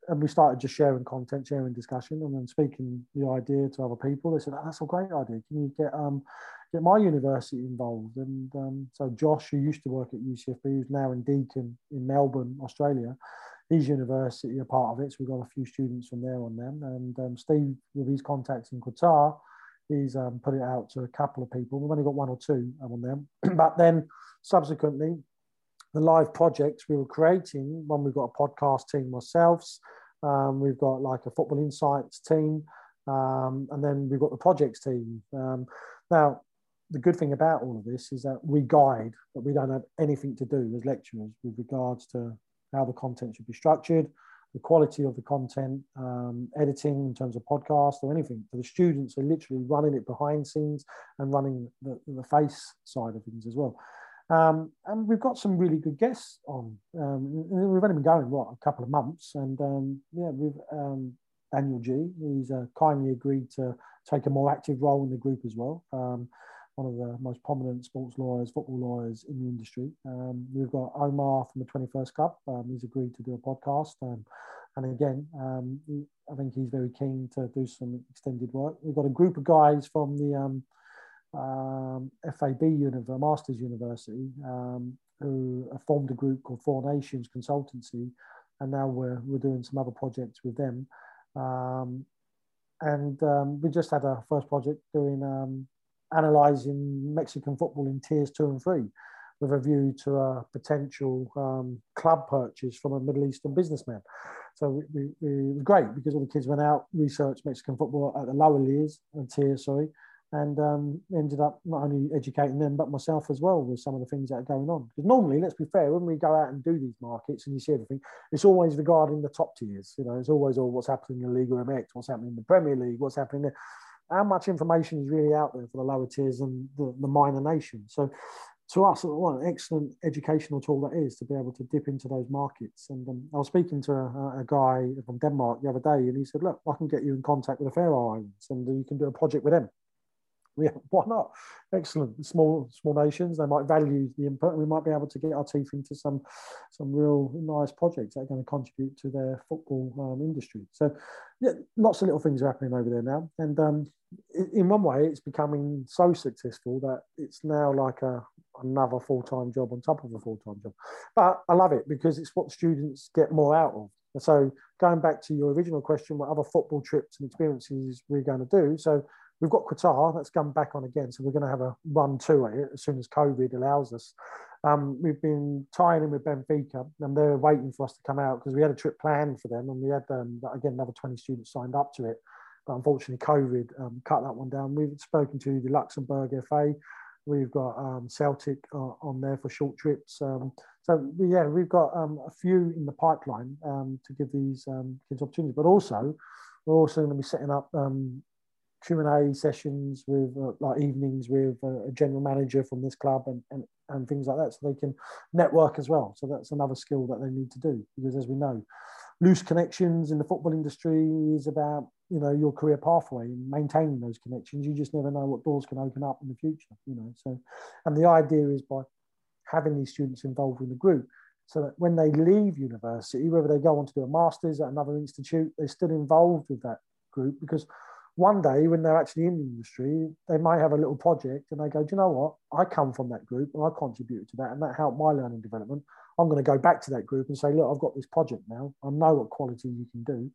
and we started just sharing content, sharing discussion, and then speaking the idea to other people. They said, oh, "That's a great idea. Can you get um, get my university involved?" And um, so Josh, who used to work at UCFB, who's now in Deakin in Melbourne, Australia, his university are part of it. So we've got a few students from there on them. And um, Steve, with his contacts in Qatar, he's um, put it out to a couple of people. We've only got one or two on them, but then subsequently the live projects we were creating when we've got a podcast team ourselves um, we've got like a football insights team um, and then we've got the projects team um, now the good thing about all of this is that we guide but we don't have anything to do as lecturers with regards to how the content should be structured the quality of the content um, editing in terms of podcast or anything so the students are literally running it behind scenes and running the, the face side of things as well um, and we've got some really good guests on. Um, we've only been going, what, a couple of months. And um, yeah, we've um, Daniel Geey He's uh, kindly agreed to take a more active role in the group as well. Um, one of the most prominent sports lawyers, football lawyers in the industry. Um, we've got Omar from the 21st Club. he's agreed to do a podcast. and again, I think he's very keen to do some extended work. We've got a group of guys from the um, FAB Univer, Masters University, um, who formed a group called Four Nations Consultancy, and now we're, we're doing some other projects with them. Um, and um, we just had our first project doing um, analysing Mexican football in tiers two and three with a view to a potential um, club purchase from a Middle Eastern businessman. So we, we, it was great because all the kids went out, researched Mexican football at the lower tiers, and tiers, sorry, and um, ended up not only educating them but myself as well with some of the things that are going on. Because normally, let's be fair, when we go out and do these markets and you see everything, it's always regarding the top tiers. You know, it's always all what's happening in the Liga MX, what's happening in the Premier League, what's happening there. How much information is really out there for the lower tiers and the, the minor nations? So to us, what an excellent educational tool that is to be able to dip into those markets. And um, I was speaking to a, a, guy from Denmark the other day, and he said, "Look, I can get you in contact with the Faroe Islands, and you can do a project with them." Yeah, why not? Excellent. Small small nations, they might value the input. We might be able to get our teeth into some some real nice projects that are going to contribute to their football um, industry. So, yeah, lots of little things are happening over there now. And um, in one way, it's becoming so successful that it's now like a another full time job on top of a full time job. But I love it because it's what students get more out of. So, going back to your original question, what other football trips and experiences we're going to do? So We've got Qatar that's come back on again, so we're going to have a run to it as soon as COVID allows us. Um, we've been tying in with Benfica, and they're waiting for us to come out because we had a trip planned for them, and we had um, again another 20 students signed up to it. But unfortunately, COVID um, cut that one down. We've spoken to the Luxembourg FA. We've got um, Celtic uh, on there for short trips. Um, so yeah, we've got um, a few in the pipeline to give these kids opportunities. But also, we're also going to be setting up um, Q&A sessions with uh, like evenings with uh, a general manager from this club and, and, and things like that so they can network as well. So that's another skill that they need to do because as we know, loose connections in the football industry is about, you know, your career pathway and maintaining those connections. You just never know what doors can open up in the future, you know. So, and the idea is by having these students involved in the group, so that when they leave university, whether they go on to do a master's at another institute, they're still involved with that group because one day when they're actually in the industry, they might have a little project and they go, Do you know what? I come from that group and I contributed to that and that helped my learning development. I'm going to go back to that group and say, Look, I've got this project now. I know what quality you can do.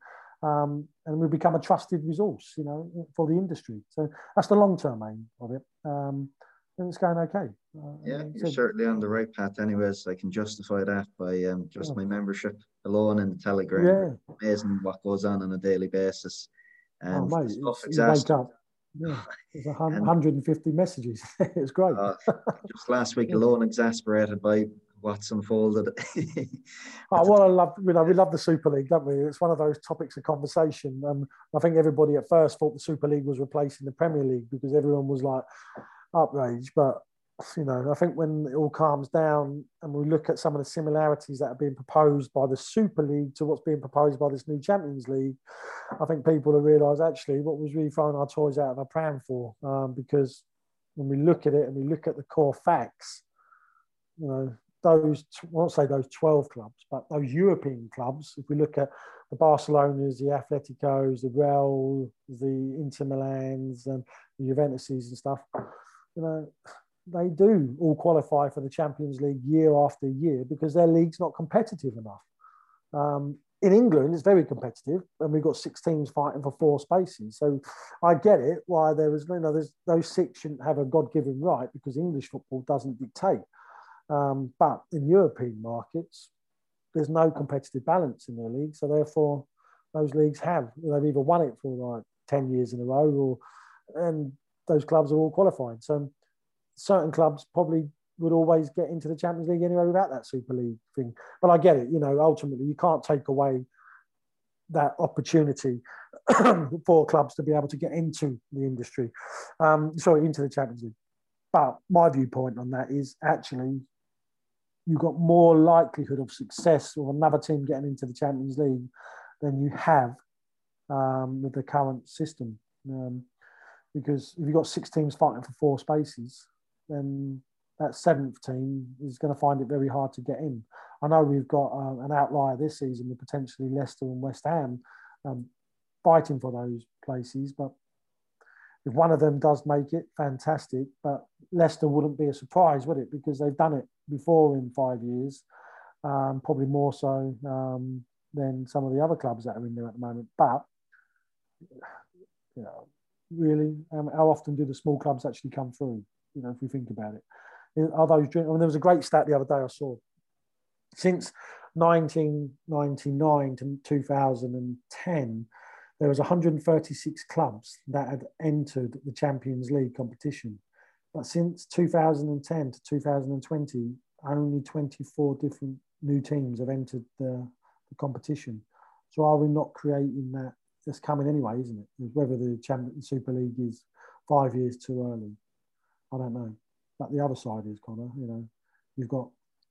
Um, and we become a trusted resource, you know, for the industry. So that's the long term aim of it. Um, and it's going okay. Uh, yeah, you're so, certainly on the right path, anyways. I can justify that by um, just yeah. my membership alone in the Telegram. Yeah. Amazing what goes on on a daily basis. And oh, mate, you wake up. Yeah, there's 150 messages. it's great. Uh, just last week alone, exasperated by what's unfolded. oh, well, I love, you know, we love the Super League, don't we? It's one of those topics of conversation. Um, I think everybody at first thought the Super League was replacing the Premier League because everyone was like outraged. But you know, I think when it all calms down and we look at some of the similarities that are being proposed by the Super League to what's being proposed by this new Champions League, I think people will realise actually what was really throwing our toys out of our pram for. Um, because when we look at it and we look at the core facts, you know, those, I won't say those 12 clubs, but those European clubs, if we look at the Barcelonas, the Atleticos, the Real, the Inter Milans, and the Juventuses and stuff, you know, they do all qualify for the Champions League year after year because their league's not competitive enough. Um, in England, it's very competitive, and we've got six teams fighting for four spaces. So I get it why there is, you know, those six shouldn't have a God-given right because English football doesn't dictate. Um, but in European markets, there's no competitive balance in their league, so therefore those leagues have they've either won it for like ten years in a row, or and those clubs are all qualifying. So certain clubs probably would always get into the Champions League anyway without that Super League thing. But I get it, you know, ultimately you can't take away that opportunity for clubs to be able to get into the industry, um, sorry, into the Champions League. But my viewpoint on that is actually you've got more likelihood of success with another team getting into the Champions League than you have um, with the current system. Um, because if you've got six teams fighting for four spaces, then that seventh team is going to find it very hard to get in. I know we've got uh, an outlier this season with potentially Leicester and West Ham um, fighting for those places, but if one of them does make it, fantastic. But Leicester wouldn't be a surprise, would it? Because they've done it before in five years, um, probably more so um, than some of the other clubs that are in there at the moment. But you know, really, um, how often do the small clubs actually come through? You know, if we think about it. Are those I mean, there was a great stat the other day I saw. Since 1999 to 2010, there was 136 clubs that had entered the Champions League competition. But since 2010 to 2020, only 24 different new teams have entered the, the competition. So are we not creating that? That's coming anyway, isn't it? Whether the Champions Super League is five years too early. I don't know. but the other side is Connor. You know, you've got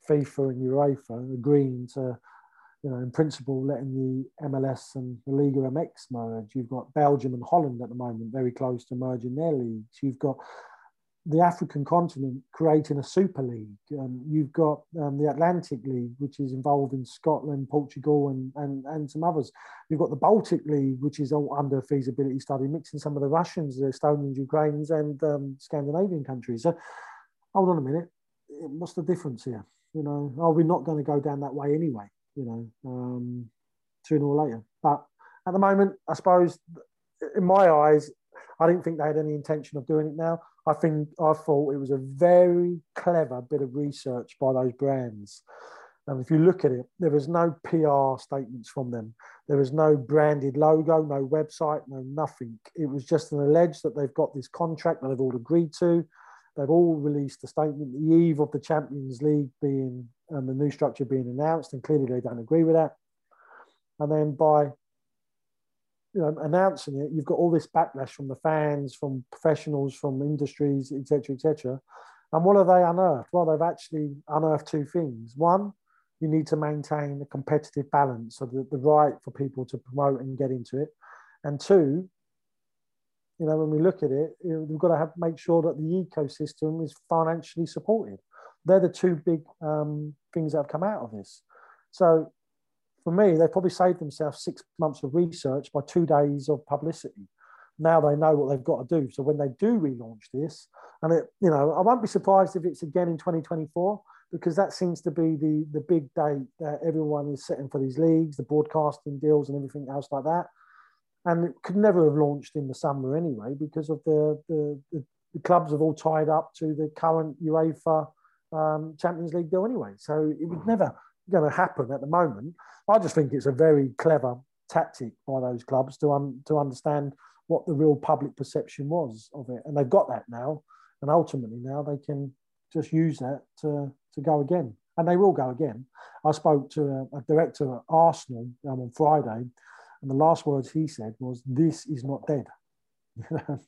FIFA and UEFA agreeing to, you know, in principle, letting the MLS and the Liga MX merge. You've got Belgium and Holland at the moment very close to merging their leagues. You've got the African continent creating a super league. Um, you've got um, the Atlantic League, which is involved in Scotland, Portugal, and, and, and some others. You've got the Baltic League, which is all under feasibility study, mixing some of the Russians, the Estonians, Ukrainians, and um, Scandinavian countries. So, hold on a minute. What's the difference here? You know, are we not going to go down that way anyway? You know, um, sooner or later. But at the moment, I suppose, in my eyes, I didn't think they had any intention of doing it now. I think I thought it was a very clever bit of research by those brands. And if you look at it, there was no PR statements from them. There was no branded logo, no website, no nothing. It was just an alleged that they've got this contract that they've all agreed to. They've all released a statement the eve of the Champions League being and the new structure being announced, and clearly they don't agree with that. And then by you know, announcing it, you've got all this backlash from the fans, from professionals, from industries, etc., etc. And what have they unearthed? Well, they've actually unearthed two things. One, you need to maintain a competitive balance, so the, the right for people to promote and get into it. And two, you know, when we look at it, we've got to have make sure that the ecosystem is financially supported. They're the two big um, things that have come out of this. So for me, they probably saved themselves six months of research by two days of publicity. Now they know what they've got to do. So when they do relaunch this, and it, you know, I won't be surprised if it's again in 2024 because that seems to be the the big date that everyone is setting for these leagues, the broadcasting deals, and everything else like that. And it could never have launched in the summer anyway because of the the, the, the clubs have all tied up to the current UEFA um, Champions League deal anyway. So it would never going to happen at the moment. I just think it's a very clever tactic by those clubs to to understand what the real public perception was of it, and they've got that now. And ultimately, now they can just use that to to go again, and they will go again. I spoke to a, a director at Arsenal um, on Friday, and the last words he said was, "This is not dead."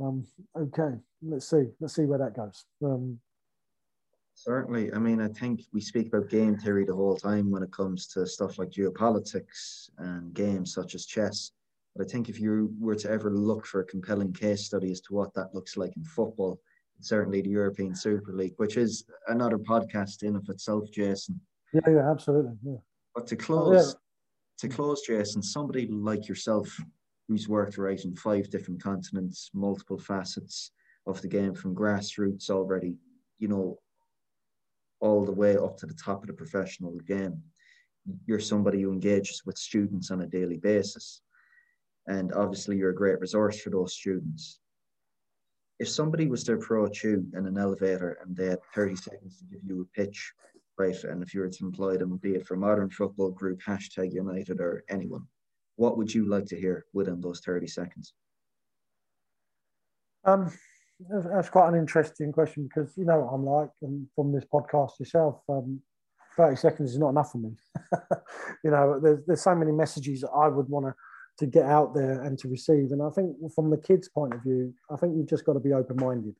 um, okay, let's see, let's see where that goes. Um, Certainly. I mean, I think we speak about game theory the whole time when it comes to stuff like geopolitics and games such as chess. But I think if you were to ever look for a compelling case study as to what that looks like in football, certainly the European Super League, which is another podcast in of itself, Jason. Yeah, yeah, absolutely. Yeah. But to oh, close, yeah. to close, Jason, somebody like yourself who's worked right in five different continents, multiple facets of the game from grassroots already, you know, all the way up to the top of the professional game. You're somebody who engages with students on a daily basis. And obviously, you're a great resource for those students. If somebody was to approach you in an elevator and they had 30 seconds to give you a pitch, right, and if you were to employ them, be it for modern football group, hashtag United, or anyone, what would you like to hear within those 30 seconds? Um, that's quite an interesting question because you know what I'm like, and from this podcast yourself, um, 30 seconds is not enough for me. you know, there's, there's so many messages that I would want to to get out there and to receive. And I think from the kids' point of view, I think you've just got to be open minded.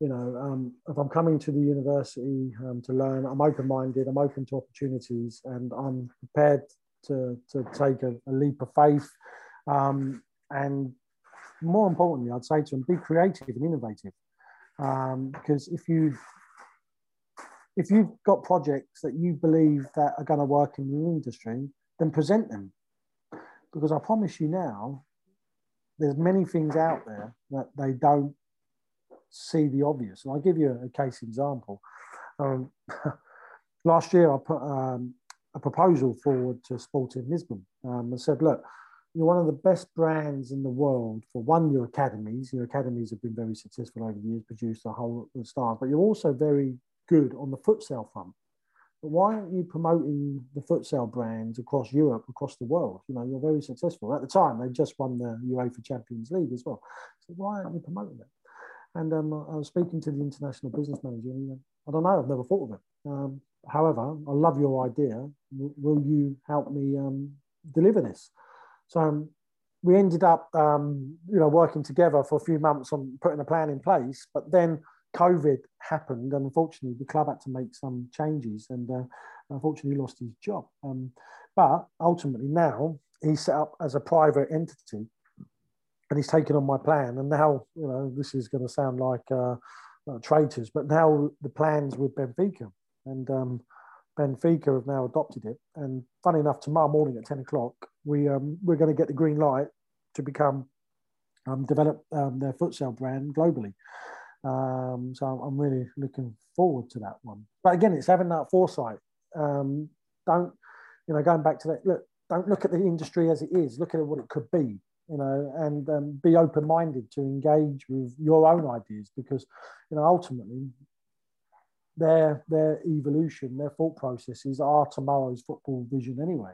You know, um, if I'm coming to the university um, to learn, I'm open minded, I'm open to opportunities, and I'm prepared to, to take a, a leap of faith um, and more importantly, I'd say to them, be creative and innovative. Um, because if you if you've got projects that you believe that are going to work in the industry, then present them. Because I promise you now, there's many things out there that they don't see the obvious. And I'll give you a case example. Um, last year, I put um, a proposal forward to Sporting Lisbon um, and said, look, you're one of the best brands in the world for one, your academies. Your academies have been very successful over the years, produced a whole lot of stars, but you're also very good on the futsal front. But why aren't you promoting the futsal brands across Europe, across the world? You know, you're very successful. At the time, they just won the UEFA Champions League as well. So why aren't you promoting that? And um, I was speaking to the international business manager, and I don't know, I've never thought of it. Um, however, I love your idea. W- will you help me um, deliver this? So um, we ended up, um, you know, working together for a few months on putting a plan in place. But then COVID happened, and unfortunately, the club had to make some changes, and uh, unfortunately, lost his job. Um, but ultimately, now he's set up as a private entity, and he's taken on my plan. And now, you know, this is going to sound like uh, uh, traitors, but now the plans with Benfica, and um, Benfica have now adopted it. And funny enough, tomorrow morning at ten o'clock, we um, we're going to get the green light to become um, develop um, their futsal brand globally. Um, so I'm really looking forward to that one. But again, it's having that foresight. Um, don't, you know, going back to that, look, don't look at the industry as it is, look at what it could be, you know, and um, be open minded to engage with your own ideas because, you know, ultimately their, their evolution, their thought processes are tomorrow's football vision anyway.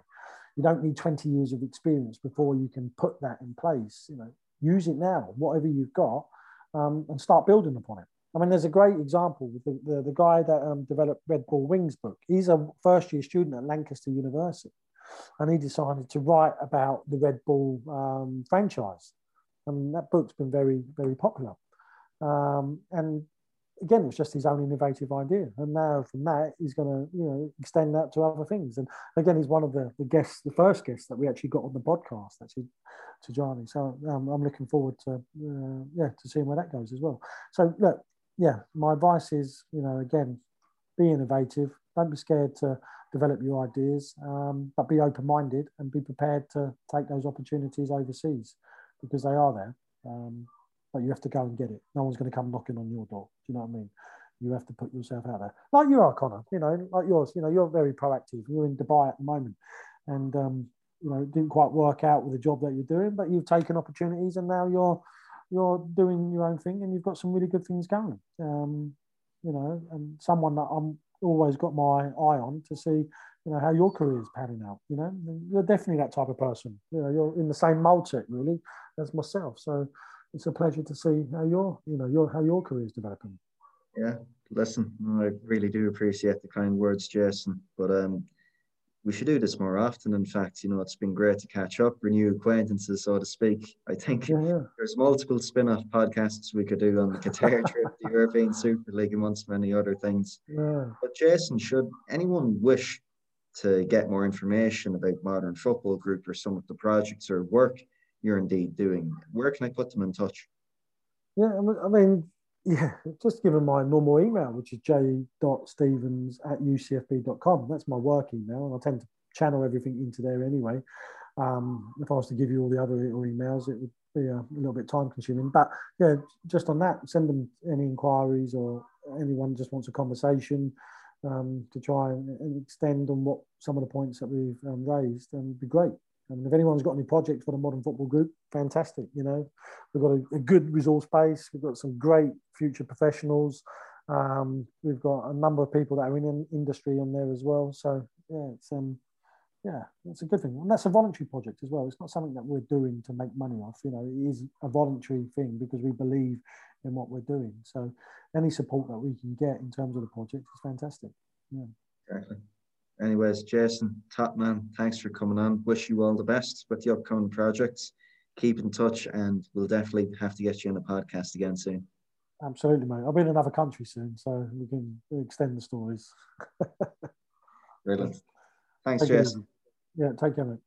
You don't need 20 years of experience before you can put that in place. You know, use it now, whatever you've got, um, and start building upon it. I mean, there's a great example with the, the, the guy that um, developed Red Bull Wings book. He's a first year student at Lancaster University, and he decided to write about the Red Bull um, franchise. And that book's been very, very popular. Um, and again, it's just his own innovative idea. And now from that, he's going to, you know, extend that to other things. And again, he's one of the, the guests, the first guests that we actually got on the podcast, actually, to Johnny. So um, I'm looking forward to, uh, yeah, to seeing where that goes as well. So look, yeah, my advice is, you know, again, be innovative. Don't be scared to develop your ideas, um, but be open-minded and be prepared to take those opportunities overseas because they are there. Um, you have to go and get it. No one's going to come knocking on your door. Do you know what I mean? You have to put yourself out there, like you are, Connor. You know, like yours. You know, you're very proactive. You're in Dubai at the moment, and um, you know, it didn't quite work out with the job that you're doing, but you've taken opportunities, and now you're you're doing your own thing, and you've got some really good things going. Um, you know, and someone that I'm always got my eye on to see, you know, how your career is panning out. You know, you're definitely that type of person. You know, you're in the same mold set really as myself. So it's a pleasure to see how your you know your how your career is developing. Yeah, listen, I really do appreciate the kind words, Jason. But um, we should do this more often. In fact, you know, it's been great to catch up, renew acquaintances, so to speak. I think yeah, yeah. there's multiple spin-off podcasts we could do on the Qatar trip, the European Super League, amongst many other things. Yeah. But Jason, should anyone wish to get more information about Modern Football Group or some of the projects or work you're indeed doing. Where can I put them in touch? Yeah, I mean, yeah, just give them my normal email, which is j.stephens at ucfb.com. That's my work email, and I tend to channel everything into there anyway. Um, if I was to give you all the other emails, it would be a, little bit time consuming. But yeah, just on that, send them any inquiries or anyone just wants a conversation um, to try and, extend on what some of the points that we've um, raised, and it'd be great. And if anyone's got any projects for the modern football group, fantastic. You know, we've got a, a good resource base. We've got some great future professionals. Um, we've got a number of people that are in an industry on there as well. So yeah, it's um, yeah, it's a good thing, and that's a voluntary project as well. It's not something that we're doing to make money off. You know, it is a voluntary thing because we believe in what we're doing. So any support that we can get in terms of the project is fantastic. Yeah. Exactly anyways, Jason, top man, thanks for coming on. Wish you all the best with the upcoming projects. Keep in touch, and we'll definitely have to get you on the podcast again soon. Absolutely, mate. I'll be in another country soon, so we can extend the stories. Brilliant. Thanks, take Jason. Yeah, take care, mate.